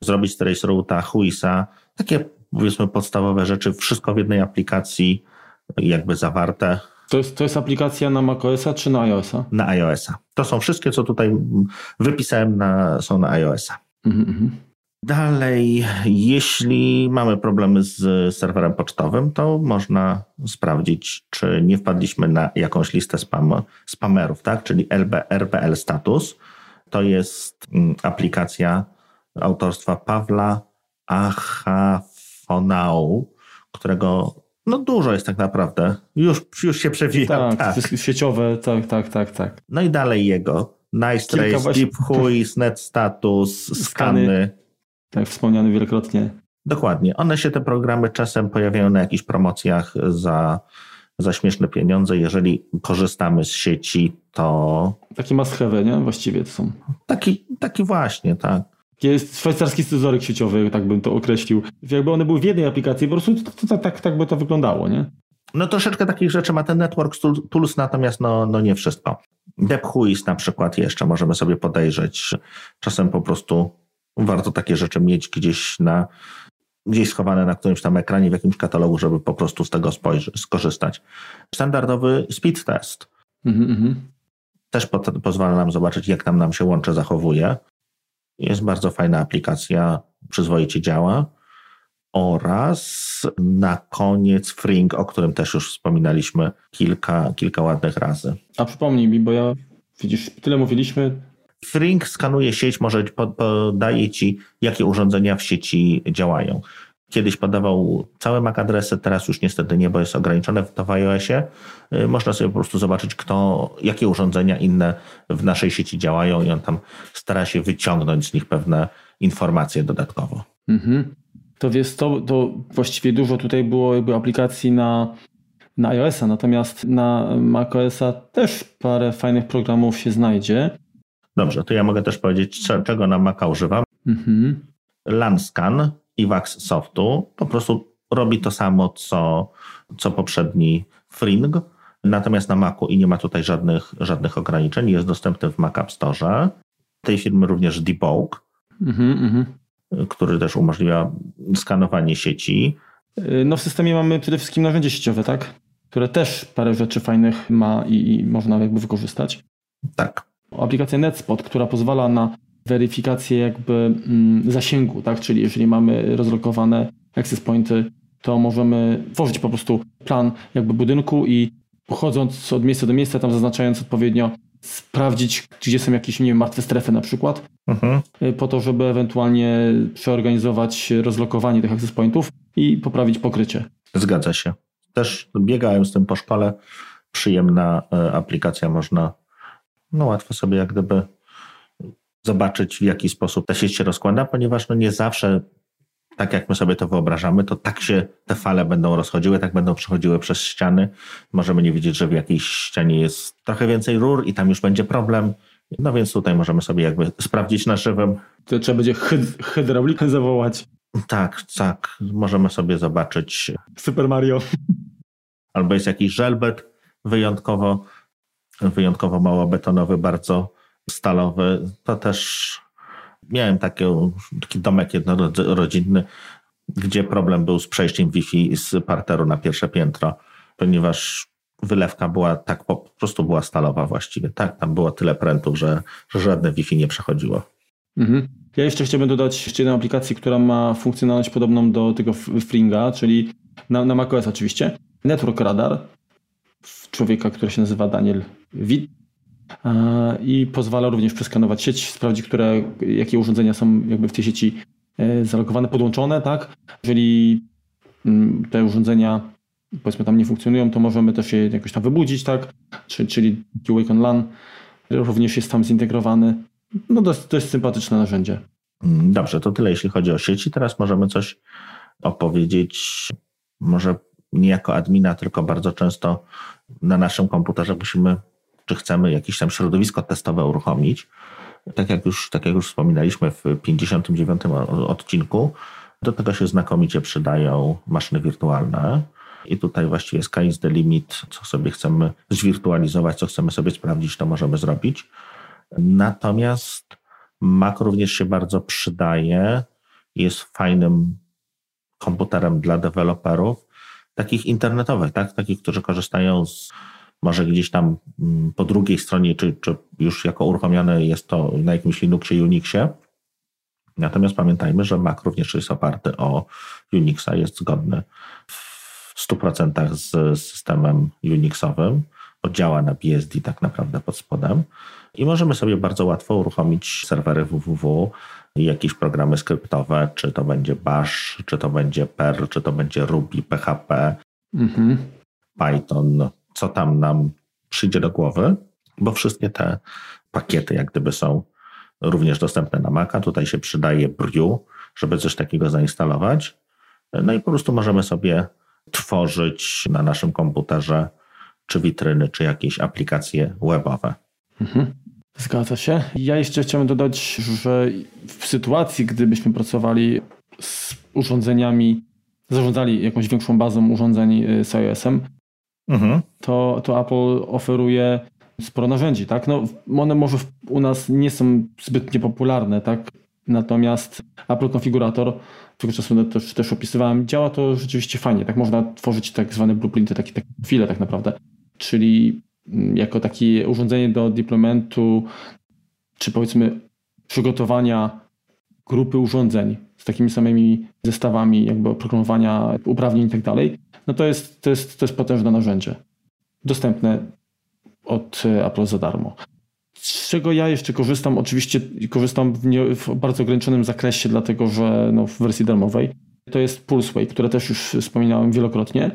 zrobić trace routa, huisa. Takie powiedzmy podstawowe rzeczy, wszystko w jednej aplikacji jakby zawarte. To jest, to jest aplikacja na macOSa czy na iOSa? Na iOSa. To są wszystkie, co tutaj wypisałem, na, są na iOSa. Mhm, mhm. Dalej, jeśli mamy problemy z serwerem pocztowym, to można sprawdzić, czy nie wpadliśmy na jakąś listę spam, spamerów, tak? czyli LB, RBL Status. To jest mm, aplikacja autorstwa Pawła Achafonau, którego no dużo jest tak naprawdę. Już, już się przewija. Tak, tak. sieciowe, tak, tak, tak, tak. No i dalej jego. Nice Trace, właśnie... Deep Whois, Net Status, [laughs] skany. skany. Tak, wspomniany wielokrotnie. Dokładnie. One się, te programy czasem pojawiają na jakichś promocjach za, za śmieszne pieniądze. Jeżeli korzystamy z sieci, to... Taki must have, nie? Właściwie to są. Taki, taki właśnie, tak. Jest szwajcarski scyzoryk sieciowy, tak bym to określił. Jakby one były w jednej aplikacji, po prostu to, tak, tak by to wyglądało, nie? No troszeczkę takich rzeczy ma ten Network Tools, natomiast no, no nie wszystko. DepHuis na przykład jeszcze możemy sobie podejrzeć. Czasem po prostu warto takie rzeczy mieć gdzieś na gdzieś schowane na którymś tam ekranie, w jakimś katalogu, żeby po prostu z tego skorzystać. Standardowy speed test. Mm -hmm. Też po, pozwala nam zobaczyć, jak tam nam się łącze zachowuje. Jest bardzo fajna aplikacja, przyzwoicie działa. Oraz na koniec Fring, o którym też już wspominaliśmy kilka, kilka ładnych razy. A przypomnij mi, bo ja widzisz, tyle mówiliśmy. Fring skanuje sieć, może podaje ci, jakie urządzenia w sieci działają. Kiedyś podawał całe MAC adresy, teraz już niestety nie, bo jest ograniczone w, to w iOSie. Y, można sobie po prostu zobaczyć, kto, jakie urządzenia inne w naszej sieci działają i on tam stara się wyciągnąć z nich pewne informacje dodatkowo. Mhm. To wiesz, to, to właściwie dużo tutaj było jakby aplikacji na, na iOS-a, natomiast na macOS-a też parę fajnych programów się znajdzie. Dobrze, to ja mogę też powiedzieć, czego na Maca używam. Mhm. LANScan IWAX Softu po prostu robi to samo, co, co poprzedni Fring, natomiast na Macu i nie ma tutaj żadnych, żadnych ograniczeń. Jest dostępny w Mac App Store. Tej firmy również Debug, mm-hmm. który też umożliwia skanowanie sieci. No w systemie mamy przede wszystkim narzędzie sieciowe, tak? Które też parę rzeczy fajnych ma i, i można jakby wykorzystać. Tak. Aplikacja NetSpot, która pozwala na weryfikację jakby mm, zasięgu, tak? Czyli jeżeli mamy rozlokowane access pointy, to możemy tworzyć po prostu plan jakby budynku i pochodząc od miejsca do miejsca, tam zaznaczając odpowiednio, sprawdzić, gdzie są jakieś, nie wiem, martwe strefy na przykład, mhm. Y, po to, żeby ewentualnie przeorganizować rozlokowanie tych access pointów. i poprawić pokrycie. Zgadza się. Też biegałem z tym po szkole. Przyjemna e, aplikacja, można no łatwo sobie jak gdyby zobaczyć, w jaki sposób ta sieć się rozkłada, ponieważ no nie zawsze tak jak my sobie to wyobrażamy, to tak się te fale będą rozchodziły, tak będą przechodziły przez ściany. Możemy nie widzieć, że w jakiejś ścianie jest trochę więcej rur i tam już będzie problem. No więc tutaj możemy sobie jakby sprawdzić na żywym. To trzeba będzie hyd hydraulikę zawołać. Tak, tak. Możemy sobie zobaczyć. Super Mario. Albo jest jakiś żelbet wyjątkowo, wyjątkowo mało betonowy, bardzo stalowy. To też miałem taki, taki domek jednorodzinny, gdzie problem był z przejściem Wi-Fi z parteru na pierwsze piętro, ponieważ wylewka była tak, po prostu była stalowa właściwie. Tak, tam było tyle prętów, że, że żadne Wi-Fi nie przechodziło. Mhm. Ja jeszcze chciałbym dodać jeszcze jedną aplikację, która ma funkcjonalność podobną do tego Flinga, czyli na, na macOS oczywiście. Network Radar człowieka, który się nazywa Daniel Witt i pozwala również przeskanować sieć, sprawdzić, które, jakie urządzenia są jakby w tej sieci e, zalogowane, podłączone, tak? Jeżeli mm, te urządzenia powiedzmy tam nie funkcjonują, to możemy też je jakoś tam wybudzić, tak? Czyli Wake on LAN również jest tam zintegrowany. No dość, dość sympatyczne narzędzie. Dobrze, to tyle jeśli chodzi o sieci. Teraz możemy coś opowiedzieć, może nie jako admina, tylko bardzo często na naszym komputerze musimy czy chcemy jakieś tam środowisko testowe uruchomić, tak jak już, tak jak już wspominaliśmy w 59 odcinku, do tego się znakomicie przydają maszyny wirtualne. I tutaj właściwie sky is the limit, co sobie chcemy zwirtualizować, co chcemy sobie sprawdzić, to możemy zrobić. Natomiast Mac również się bardzo przydaje, jest fajnym komputerem dla deweloperów, takich internetowych, tak? takich, którzy korzystają z może gdzieś tam mm, po drugiej stronie, czy, czy już jako uruchomione jest to na jakimś Linuxie, Unixie. Natomiast pamiętajmy, że Mac również jest oparty o Unixa, jest zgodny w 100% z systemem Unixowym, bo działa na BSD tak naprawdę pod spodem. I możemy sobie bardzo łatwo uruchomić serwery www, jakieś programy skryptowe, czy to będzie Bash, czy to będzie Perl, czy to będzie Ruby, PHP, mhm. Python, co tam nam przyjdzie do głowy, bo wszystkie te pakiety jak gdyby są również dostępne na Maca. Tutaj się przydaje Brew, żeby coś takiego zainstalować. No i po prostu możemy sobie tworzyć na naszym komputerze czy witryny, czy jakieś aplikacje webowe. Mhm. Zgadza się. Ja jeszcze chciałem dodać, że w sytuacji, gdybyśmy pracowali z urządzeniami, zarządzali jakąś większą bazą urządzeń y, z iOS-em, mhm. to, to Apple oferuje sporo narzędzi, tak? No, one może u nas nie są zbytnio popularne, tak? Natomiast Apple Konfigurator, którego czasu też, też opisywałem, działa to rzeczywiście fajnie, tak? Można tworzyć tak zwane blueprinty, takie, takie profile tak naprawdę. Czyli mm, jako takie urządzenie do deploymentu, czy powiedzmy przygotowania grupy urządzeń z takimi samymi zestawami jakby oprogramowania, uprawnień i tak no to jest, to, jest, to jest potężne narzędzie. Dostępne od e, Apple za darmo. Z czego ja jeszcze korzystam? Oczywiście korzystam w, nie, w bardzo ograniczonym zakresie, dlatego że no, w wersji darmowej. To jest Pulseway, które też już wspominałem wielokrotnie.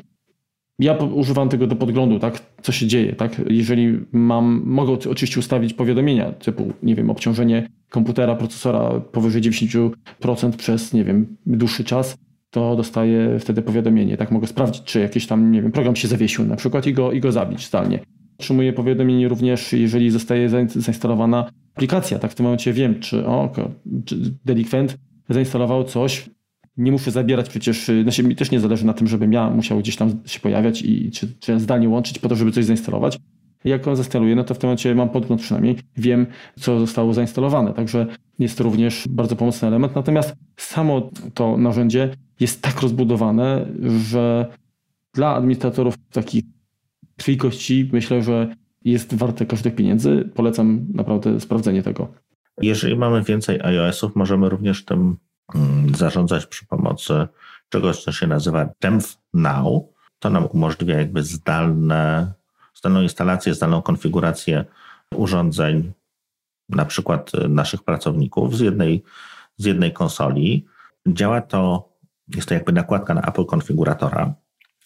Ja używam tego do podglądu, tak, co się dzieje, tak. Jeżeli mam, mogę oczywiście ustawić powiadomienia typu, nie wiem, obciążenie komputera, procesora powyżej 90% przez, nie wiem, dłuższy czas, to dostaję wtedy powiadomienie. Tak mogę sprawdzić, czy jakiś tam, nie wiem, program się zawiesił na przykład i go, i go zabić zdalnie. Otrzymuję powiadomienie również, jeżeli zostaje zainstalowana aplikacja. Tak w tym momencie wiem, czy, o, czy delikwent zainstalował coś. Nie muszę zabierać przecież, znaczy mi też nie zależy na tym, żebym ja musiał gdzieś tam się pojawiać i czy, czy zdalnie łączyć po to, żeby coś zainstalować. Jak on zainstaluje, no to w tym momencie mam podgląd przynajmniej, wiem, co zostało zainstalowane. Także jest to również bardzo pomocny element. Natomiast samo to narzędzie jest tak rozbudowane, że dla administratorów takich krwi kości myślę, że jest warte każdych pieniędzy. Polecam naprawdę sprawdzenie tego. Jeżeli mamy więcej iOS-ów, możemy również tym zarządzać przy pomocy czegoś, co się nazywa Demph Now. To nam umożliwia jakby zdalne, zdalną instalację, zdalną konfigurację urządzeń, na przykład naszych pracowników z jednej, z jednej konsoli. Działa to jest to jakby nakładka na Apple konfiguratora,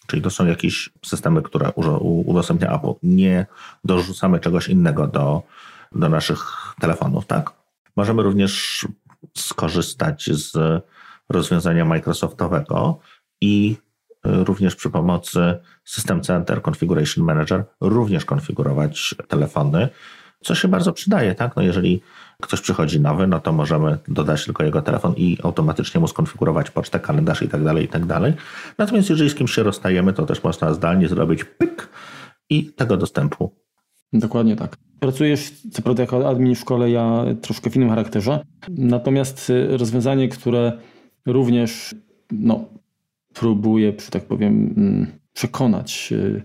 czyli to są jakieś systemy, które udostępnia Apple. Nie dorzucamy czegoś innego do, do naszych telefonów, tak? Możemy również skorzystać z rozwiązania Microsoftowego i również przy pomocy System Center Configuration Manager również konfigurować telefony, co się bardzo przydaje, tak? No jeżeli ktoś przychodzi nowy, no to możemy dodać tylko jego telefon i automatycznie mu skonfigurować pocztę, kalendarz i tak dalej, i tak dalej. Natomiast jeżeli z kimś się rozstajemy, to też można zdalnie zrobić pyk i tego dostępu. Dokładnie tak. Pracujesz, co prawda jako admin w szkole, ja troszkę w innym charakterze. Natomiast y, rozwiązanie, które również no, próbuje, tak powiem, mm, przekonać y,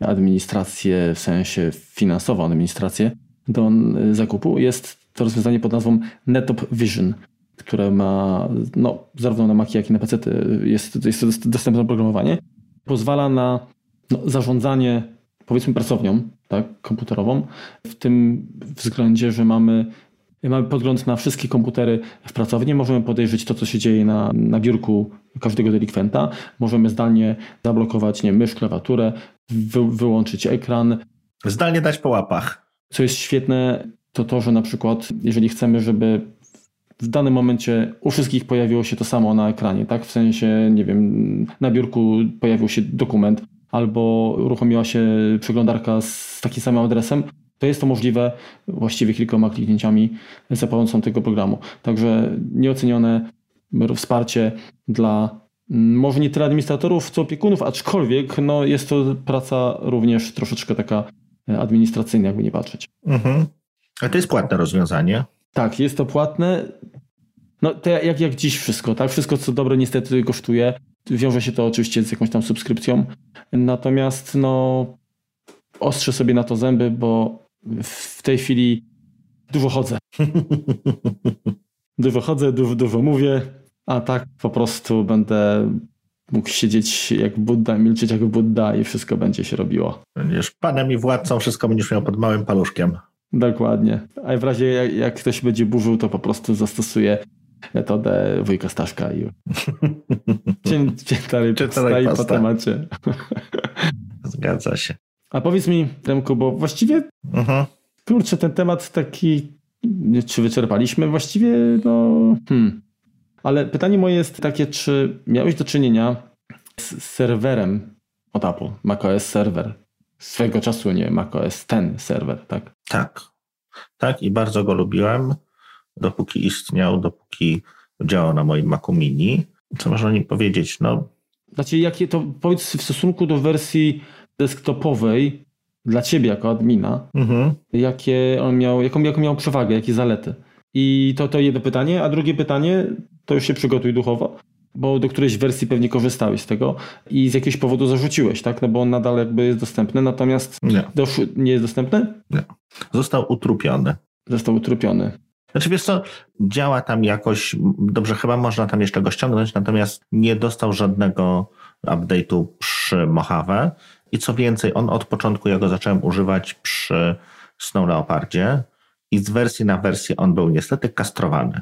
administrację, w sensie finansową administrację do y, zakupu, jest to rozwiązanie pod nazwą Netop Vision, które ma no, zarówno na Maci, jak i na PC jest, jest to dostępne oprogramowanie. Pozwala na no, zarządzanie powiedzmy pracownią tak, komputerową w tym względzie, że mamy Mamy podgląd na wszystkie komputery w pracowni, możemy podejrzeć to, co się dzieje na, na biurku każdego delikwenta, możemy zdalnie zablokować nie, mysz, klawiaturę, wy, wyłączyć ekran. Zdalnie dać po łapach. Co jest świetne, to to, że na przykład, jeżeli chcemy, żeby w danym momencie u wszystkich pojawiło się to samo na ekranie, tak? W sensie, nie wiem, na biurku pojawił się dokument albo uruchomiła się przeglądarka z takim samym adresem, to jest to możliwe właściwie kilkoma kliknięciami za pomocą tego programu. Także nieocenione wsparcie dla mm, może nie tyle administratorów, co opiekunów, aczkolwiek no, jest to praca również troszeczkę taka administracyjna, jakby nie patrzeć. Mhm. A to jest płatne rozwiązanie? Tak, jest to płatne. No to jak, jak dziś wszystko, tak? Wszystko co dobre niestety kosztuje. Wiąże się to oczywiście z jakąś tam subskrypcją. Natomiast no ostrzę sobie na to zęby, bo w tej chwili dużo chodzę. [laughs] dużo chodzę, dużo, dużo mówię, a tak po prostu będę mógł siedzieć jak Budda, milczeć jak Budda i wszystko będzie się robiło. Będziesz panem i władcą, wszystko będziesz miał pod małym paluszkiem. Dokładnie. A w razie jak, jak ktoś będzie burzył, to po prostu zastosuje metodę wujka Staszka i dzień, dzień dalej, po temacie. Zgadza się. A powiedz mi, Remku, bo właściwie uh-huh. kurczę, ten temat taki, czy wyczerpaliśmy? Właściwie, no, hmm. Ale pytanie moje jest takie, czy miałeś do czynienia z serwerem od Apple, macOS Server? Swego czasu, nie, macOS ten serwer, tak? Tak. Tak i bardzo go lubiłem, dopóki istniał, dopóki działał na moim Macu Mini. Co można nim powiedzieć? No, znaczy, jakie to powiedz w stosunku do wersji desktopowej dla ciebie jako admina, mhm. jakie on miał, jaką, jaką miał przewagę, jakie zalety. I to, to jedno pytanie, a drugie pytanie, to już się przygotuj duchowo, bo do którejś wersji pewnie korzystałeś z tego i z jakiegoś powodu zarzuciłeś, tak? No bo on nadal jakby jest dostępny, natomiast nie, doszły, nie jest dostępny? Nie. Został utrupiony. Został utrupiony. Znaczy wiesz co, działa tam jakoś, dobrze, chyba można tam jeszcze go ściągnąć, natomiast nie dostał żadnego update'u przy Mojave i co więcej, on od początku, ja go zacząłem używać przy Snow Leopardzie i z wersji na wersję on był niestety kastrowany.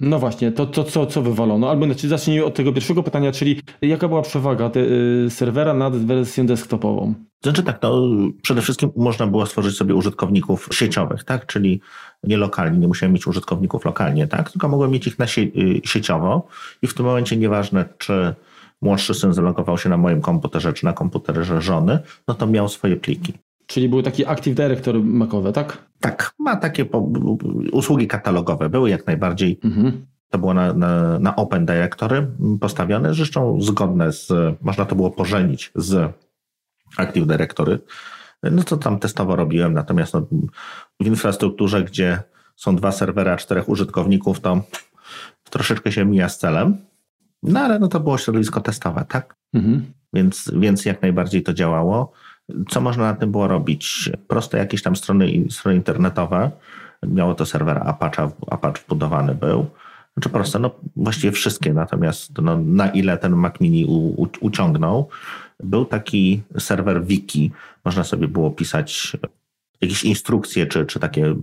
No właśnie, to, to co, co wywalono? Albo znaczy zacznijmy od tego pierwszego pytania, czyli jaka była przewaga te, y, serwera nad wersją desktopową? Znaczy tak, no, przede wszystkim można było stworzyć sobie użytkowników sieciowych, tak? Czyli nie lokalnie, nie musiałem mieć użytkowników lokalnie, tak? Tylko mogłem mieć ich na sie y, sieciowo i w tym momencie nieważne, czy młodszy syn zalogował się na moim komputerze czy na komputerze żony, no to miał swoje pliki. Czyli był taki Active Director Macowe, tak? Tak, ma takie usługi katalogowe, były jak najbardziej. Mhm. To było na, na, na Open Directory postawione, zresztą zgodne z, można to było pożenić z Active Directory. No to tam testowo robiłem, natomiast no, w infrastrukturze, gdzie są dwa serwery, a czterech użytkowników, to troszeczkę się mija z celem. No ale no to było środowisko testowe, tak? Mhm. Więc, więc jak najbardziej to działało. Co można na tym było robić? Proste jakieś tam strony, strony internetowe. Miało to serwer Apache, Apache wbudowany był. Znaczy proste, no właściwie wszystkie, natomiast no, na ile ten Mac Mini u, u, uciągnął, był taki serwer wiki. Można sobie było pisać jakieś instrukcje, czy, czy takie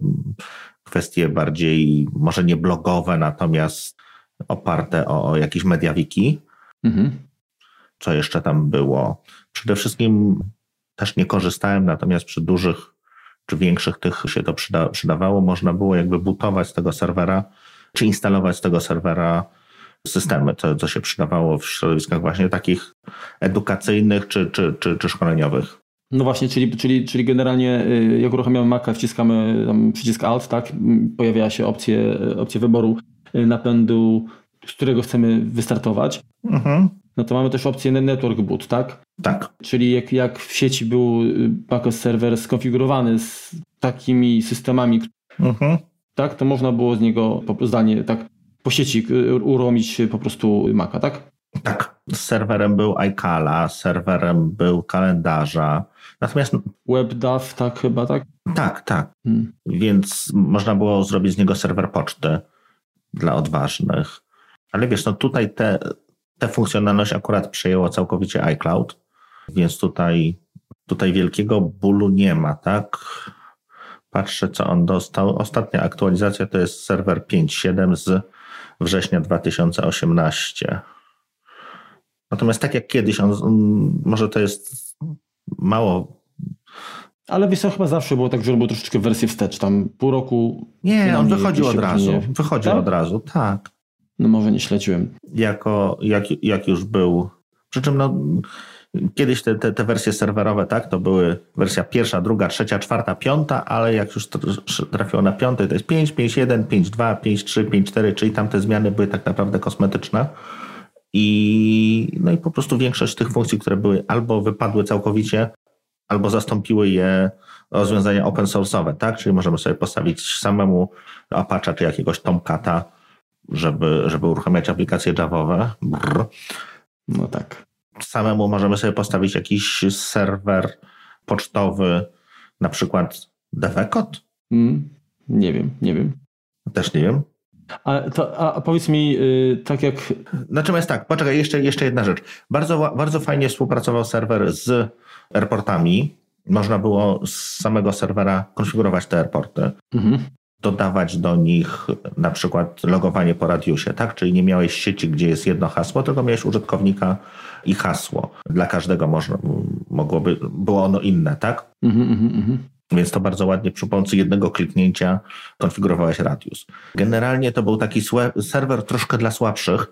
kwestie bardziej, może nie blogowe, natomiast oparte o, o jakieś media wiki. Mhm. Co jeszcze tam było? Przede wszystkim też nie korzystałem, natomiast przy dużych czy większych tych się to przyda, przydawało. Można było jakby butować z tego serwera, czy instalować z tego serwera systemy, co, co się przydawało w środowiskach właśnie takich edukacyjnych czy, czy, czy, czy szkoleniowych. No właśnie, czyli, czyli, czyli generalnie y, jak uruchamiamy Maca, wciskamy przycisk Alt, tak, pojawia się opcje, opcje wyboru y, napędu, z którego chcemy wystartować. Mhm. No to mamy też opcję Network Boot, tak? Tak. Czyli jak, jak w sieci był y, macOS serwer skonfigurowany z takimi systemami, mhm. tak, to można było z niego zdalnie tak po sieci uruchomić po prostu Maca, tak? Tak. Serwerem był iCala, serwerem był kalendarza. Natomiast. WebDAV, tak chyba, tak? Tak, tak. Hmm. Więc można było zrobić z niego serwer poczty dla odważnych. Ale wiesz, no tutaj te, te funkcjonalność akurat przejęło całkowicie iCloud, więc tutaj, tutaj wielkiego bólu nie ma, tak? Patrzę, co on dostał. Ostatnia aktualizacja to jest serwer 5.7 z września 2018. Natomiast tak jak kiedyś, on, może to jest mało. Ale wiesz, chyba zawsze było tak, że robił troszeczkę wersję wstecz, tam pół roku. Nie, on wychodził od razu. Wychodził tak? od razu, tak. No może nie śledziłem. Jako, jak, jak już był. Przy czym no, kiedyś te, te, te wersje serwerowe, tak, to były wersja pierwsza, druga, trzecia, czwarta, piąta, ale jak już trafiło na piątej, to jest 5, 5, 1, 5, 2, 5, 3, 5, 4, czyli tam te zmiany były tak naprawdę kosmetyczne. I, no i po prostu większość tych funkcji, które były albo wypadły całkowicie, albo zastąpiły je rozwiązania open source'owe, tak? Czyli możemy sobie postawić samemu Apache czy jakiegoś Tomcata, żeby, żeby uruchamiać aplikacje Javowe. No tak. Samemu możemy sobie postawić jakiś serwer pocztowy, na przykład Devecot? Mm, nie wiem, nie wiem. Też nie wiem. A, to, a powiedz mi, yy, tak jak. Natomiast tak, poczekaj, jeszcze, jeszcze jedna rzecz. Bardzo, bardzo fajnie współpracował serwer z airportami. Można było z samego serwera konfigurować te airporty. Mhm. Dodawać do nich na przykład logowanie po radiusie, tak? Czyli nie miałeś sieci, gdzie jest jedno hasło, tylko miałeś użytkownika i hasło. Dla każdego można, mogłoby, było ono inne, tak? Mhm, mhm, mhm. Więc to bardzo ładnie przy pomocy jednego kliknięcia konfigurowałeś radius. Generalnie to był taki serwer troszkę dla słabszych.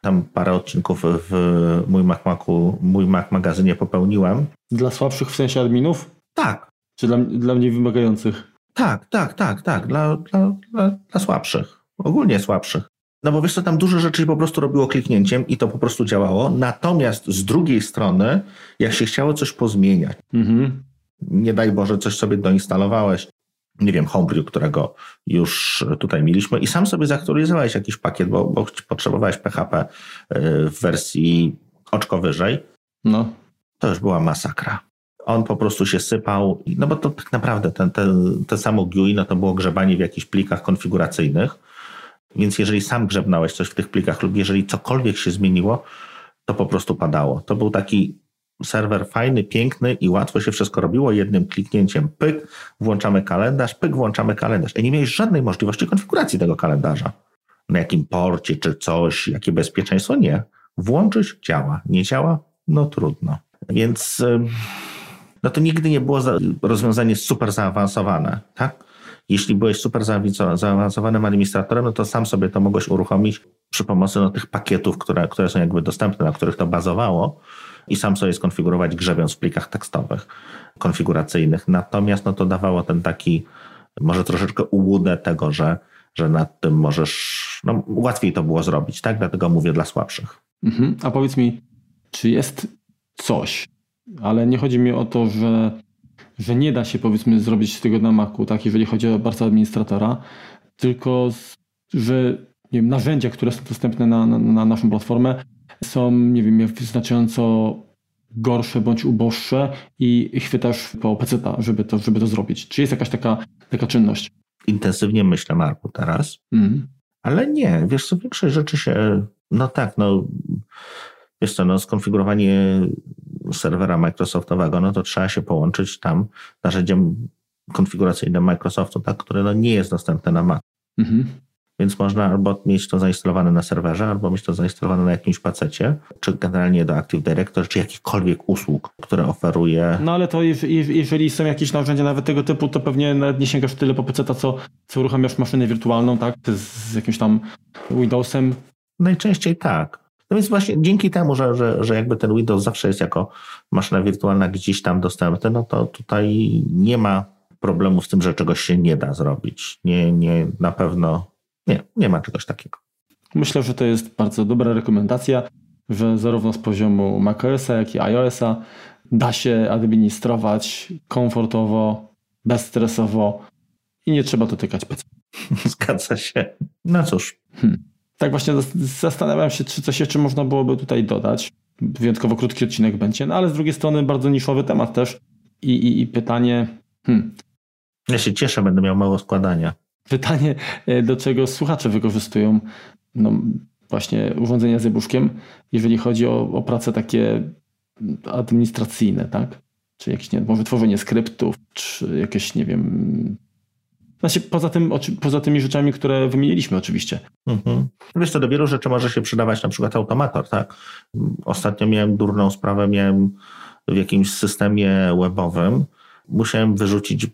Tam parę odcinków w mój Mac Macu, mój Mac magazynie popełniłem. Dla słabszych w sensie adminów? Tak. Czy dla, dla mniej wymagających? Tak, tak, tak, tak. Dla, dla, dla, dla słabszych. Ogólnie słabszych. No bo wiesz co, tam dużo rzeczy po prostu robiło kliknięciem i to po prostu działało. Natomiast z drugiej strony, jak się chciało coś pozmieniać, mhm nie daj Boże, coś sobie doinstalowałeś, nie wiem, Homebrew, którego już tutaj mieliśmy i sam sobie zaktualizowałeś jakiś pakiet, bo, bo potrzebowałeś PHP y, w wersji oczko wyżej, no. to już była masakra. On po prostu się sypał, no bo to tak naprawdę ten, ten, ten samo GUI, no to było grzebanie w jakichś plikach konfiguracyjnych, więc jeżeli sam grzebnałeś coś w tych plikach lub jeżeli cokolwiek się zmieniło, to po prostu padało. To był taki serwer fajny, piękny i łatwo się wszystko robiło. Jednym kliknięciem pyk, włączamy kalendarz, pyk, włączamy kalendarz. I nie miałeś żadnej możliwości konfiguracji tego kalendarza. Na jakim porcie czy coś, jakie bezpieczeństwo? Nie. Włączyć, działa. Nie działa? No trudno. Więc no to nigdy nie było rozwiązanie super zaawansowane, tak? Jeśli byłeś super zaawansowanym administratorem, no to sam sobie to mogłeś uruchomić przy pomocy no, tych pakietów, które, które są jakby dostępne, na których to bazowało i sam sobie skonfigurować grzebiąc w plikach tekstowych konfiguracyjnych. Natomiast no to dawało ten taki może troszeczkę ułudę tego, że, że nad tym możesz, no łatwiej to było zrobić, tak? Dlatego mówię dla słabszych. Mhm. A powiedz mi, czy jest coś, ale nie chodzi mi o to, że, że nie da się powiedzmy zrobić tego na Macu, tak, jeżeli chodzi o bardzo administratora, tylko że nie wiem, narzędzia, które są dostępne na, na, na naszą platformę, są, nie wiem, znacząco gorsze bądź uboższe i chwytasz po PC, żeby to, żeby to zrobić. Czy jest jakaś taka, taka czynność? Intensywnie myślę, Marku, teraz. Mm. Ale nie, wiesz co, większość rzeczy się, no tak, no wiesz co, no skonfigurowanie serwera Microsoftowego, no to trzeba się połączyć tam narzędziem konfiguracyjnym Microsoftu, tak, które no nie jest dostępne na Mac. Mhm. więc można albo mieć to zainstalowane na serwerze, albo mieć to zainstalowane na jakimś pacecie, czy generalnie do Active Directory, czy jakichkolwiek usług, które oferuje. No ale to jeżeli są jakieś narzędzia nawet tego typu, to pewnie nawet nie sięgasz tyle po PC, co, co uruchamiasz maszynę wirtualną, tak? Z jakimś tam Windowsem. Najczęściej tak. No więc właśnie dzięki temu, że, że, że jakby ten Windows zawsze jest jako maszyna wirtualna gdzieś tam dostępny, no to tutaj nie ma problemu z tym, że czegoś się nie da zrobić. Nie, nie, na pewno nie, nie ma czegoś takiego. Myślę, że to jest bardzo dobra rekomendacja, że zarówno z poziomu macOSa, jak i iOSa da się administrować komfortowo, bezstresowo i nie trzeba dotykać PC. [laughs] Zgadza się. No cóż. Hmm. Tak właśnie zastanawiam się, czy coś jeszcze można byłoby tutaj dodać. Wyjątkowo krótki odcinek będzie, no ale z drugiej strony bardzo niszowy temat też. I, i, i pytanie. Hmm. Ja się cieszę, będę miał mało składania. Pytanie, e, do czego słuchacze wykorzystują no, właśnie urządzenia z jabłuszkiem, jeżeli chodzi o, o prace takie administracyjne, tak? Czy jakieś, nie może tworzenie skryptów, czy jakieś, nie wiem, znaczy, poza, tym, poza tymi rzeczami, które wymieniliśmy oczywiście. Mhm. Wiesz co, do wielu rzeczy może się przydawać na przykład automator, tak? Ostatnio miałem durną sprawę, miałem w jakimś systemie webowym, musiałem wyrzucić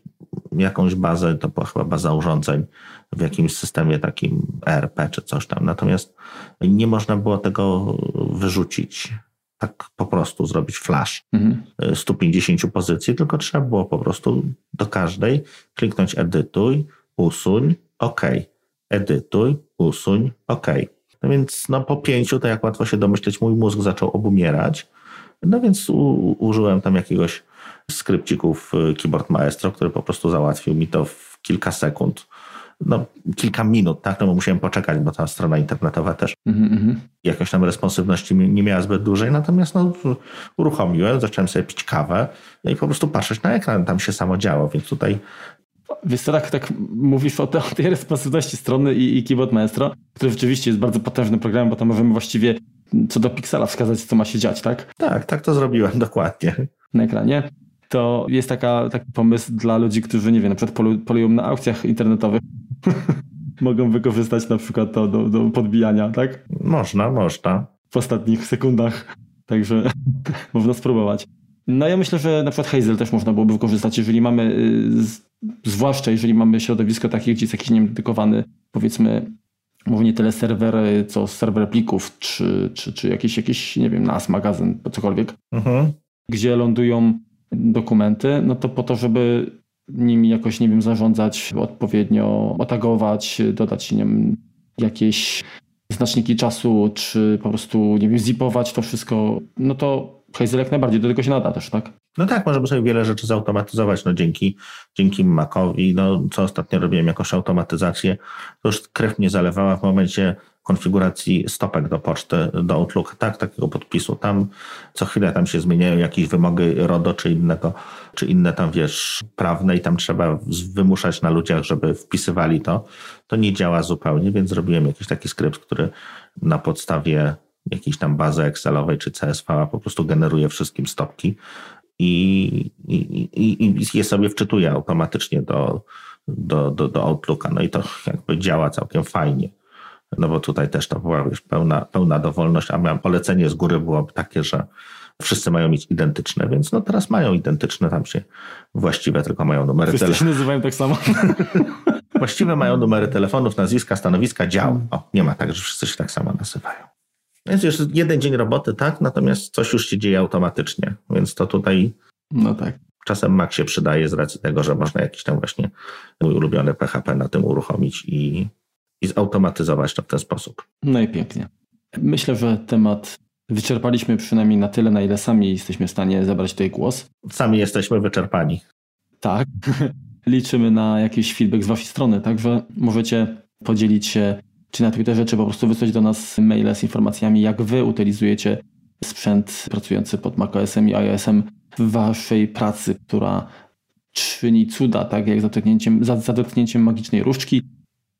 jakąś bazę, to była chyba baza urządzeń w jakimś systemie takim ERP czy coś tam. Natomiast nie można było tego wyrzucić tak po prostu zrobić flash mhm. 150 pozycji, tylko trzeba było po prostu do każdej kliknąć edytuj, usuń, OK. Edytuj, usuń, OK. No więc no, po pięciu, to jak łatwo się domyśleć, mój mózg zaczął obumierać. No więc u, użyłem tam jakiegoś skrypcików y, Keyboard Maestro, który po prostu załatwił mi to w kilka sekund no, kilka minut, tak? No bo musiałem poczekać, bo ta strona internetowa też mm-hmm. jakoś tam responsywności nie miała zbyt dużej, natomiast no, uruchomiłem, zacząłem sobie pić kawę no i po prostu patrzeć na ekran, tam się samo działo, więc tutaj Wiesz co, tak, tak mówisz o, te, o tej responsywności strony i, i Keyboard Maestro, który rzeczywiście jest bardzo potężnym programem, bo tam możemy właściwie co do piksela wskazać, co ma się dziać, tak? Tak, tak to zrobiłem, [laughs] dokładnie. Na ekranie. To jest taka, taki pomysł dla ludzi, którzy, nie wiem, na przykład polują na aukcjach internetowych [laughs] mogą wykorzystać na przykład to do, do podbijania, tak? Można, można. W ostatnich sekundach. Także [laughs] można spróbować. No ja myślę, że na przykład Hazel też można byłoby wykorzystać, jeżeli mamy, y, zwłaszcza jeżeli mamy środowisko takie, gdzie jest jakiś nie dedykowany, powiedzmy, może nie tyle serwer, co serwer plików, czy, czy, czy jakiś, jakiś, nie wiem, NAS, magazyn, cokolwiek, mhm. gdzie lądują dokumenty, no to po to, żeby nimi jakoś, nie wiem, zarządzać, odpowiednio otagować, dodać, nie wiem, jakieś znaczniki czasu, czy po prostu, nie wiem, zipować to wszystko, no to Hazel jak najbardziej do tego się nada też, tak? No tak, możemy sobie wiele rzeczy zautomatyzować, no dzięki, dzięki Macowi, no co ostatnio robiłem jakąś automatyzację, to już krew mnie zalewała w momencie konfiguracji stopek do poczty, do Outlook, tak, takiego podpisu. Tam co chwilę tam się zmieniają jakieś wymogi RODO czy innego, czy inne tam wiesz, prawne i tam trzeba wymuszać na ludziach, żeby wpisywali to. To nie działa zupełnie, więc zrobiłem jakiś taki skrypt, który na podstawie jakiejś tam bazy Excelowej czy CSV po prostu generuje wszystkim stopki i, i, i, je sobie wczytuje automatycznie do, do, do, do Outlooka. No i to jakby działa całkiem fajnie no bo tutaj też to była już pełna, pełna dowolność, a polecenie z góry byłoby takie, że wszyscy mają mieć identyczne, więc no teraz mają identyczne, tam się właściwe tylko mają numery telefonów. Się nazywają tak samo. [laughs] właściwe mają numery telefonów, nazwiska, stanowiska, dział. O, nie ma tak, że wszyscy się tak samo nazywają. Więc już jeden dzień roboty, tak, natomiast coś już się dzieje automatycznie, więc to tutaj no tak. czasem Mac się przydaje z racji tego, że można jakiś tam właśnie mój ulubiony PHP na tym uruchomić i i zautomatyzować to w ten sposób. No i pięknie. Myślę, że temat wyczerpaliśmy przynajmniej na tyle, na ile sami jesteśmy w stanie zabrać tutaj głos. Sami jesteśmy wyczerpani. Tak. [laughs] Liczymy na jakiś feedback z waszej strony, także możecie podzielić się czy na Twitterze, czy po prostu wysłać do nas maile z informacjami, jak wy utylizujecie sprzęt pracujący pod macOSem i iOSem w waszej pracy, która czyni cuda, tak jak za za, za dotknięciem magicznej różdżki.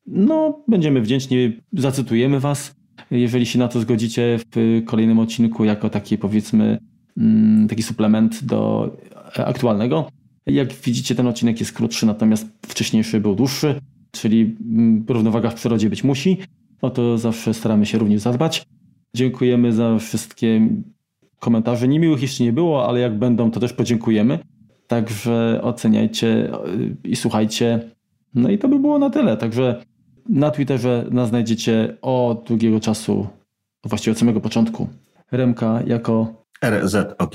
No, będziemy wdzięczni, zacytujemy Was, jeżeli się na to zgodzicie w kolejnym odcinku, jako taki powiedzmy mm, taki suplement do aktualnego. Jak widzicie, ten odcinek jest krótszy, natomiast wcześniejszy był dłuższy. Czyli mm, równowaga w przyrodzie być musi. O to zawsze staramy się również zadbać. Dziękujemy za wszystkie komentarze. Niemiłych jeszcze nie było, ale jak będą, to też podziękujemy. Także oceniajcie i słuchajcie. No i to by było na tyle. Także na Twitterze nas znajdziecie od długiego czasu, właściwie od samego początku. Remka jako RZOG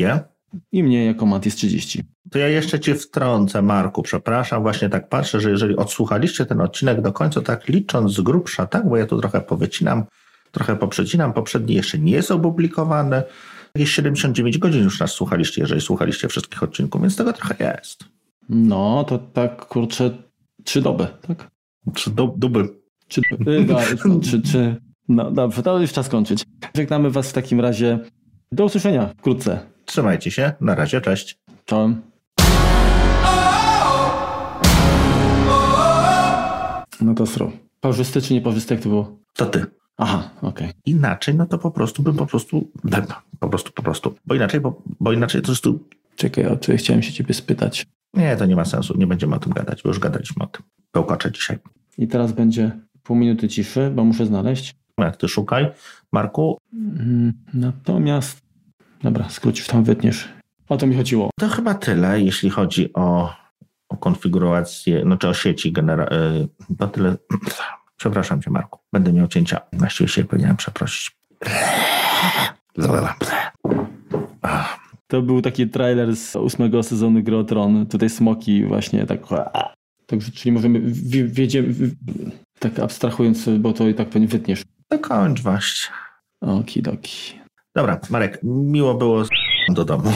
i mnie jako Mantis30. To ja jeszcze Cię wtrącę, Marku, przepraszam, właśnie tak patrzę, że jeżeli odsłuchaliście ten odcinek do końca, tak licząc z grubsza, tak, bo ja tu trochę powycinam, trochę poprzecinam, poprzedni jeszcze nie jest opublikowany. Jakieś 79 godzin już nas słuchaliście, jeżeli słuchaliście wszystkich odcinków, więc tego trochę jest. No, to tak, kurczę, trzy doby, tak? Trzy do, doby. Czy, no, czy, czy, no dobrze, to już czas kończyć. Żegnamy Was w takim razie. Do usłyszenia wkrótce. Trzymajcie się. Na razie, cześć. Czołem. No to sro. Parzysty czy nieparzysty, jak to było? To ty. Aha, okej. Okay. Inaczej, no to po prostu bym po prostu, po prostu, po prostu, bo inaczej, bo, bo inaczej to jest tu... Czekaj, o co chciałem się ciebie spytać. Nie, to nie ma sensu, nie będziemy o tym gadać, bo już gadaliśmy o tym. Pełkacze dzisiaj. I teraz będzie pół minuty ciszy, bo muszę znaleźć. Jak ty szukaj, Marku. Mm, natomiast, dobra, skrócisz tam, wytniesz. O to mi chodziło. To chyba tyle, jeśli chodzi o, o konfigurację, znaczy o sieci genera... To tyle. [clears throat] Przepraszam cię, Marku. Będę miał cięcia. Właściwie się powinienem przeprosić. To był taki trailer z ósmego sezonu Gry o Tron. Tutaj smoki właśnie tak... Także, czyli możemy, wiedziemy, tak abstrahując, bo to i tak pewnie wytniesz. Dokończ właśnie. Okidoki. Dobra, Marek, miło było do domu.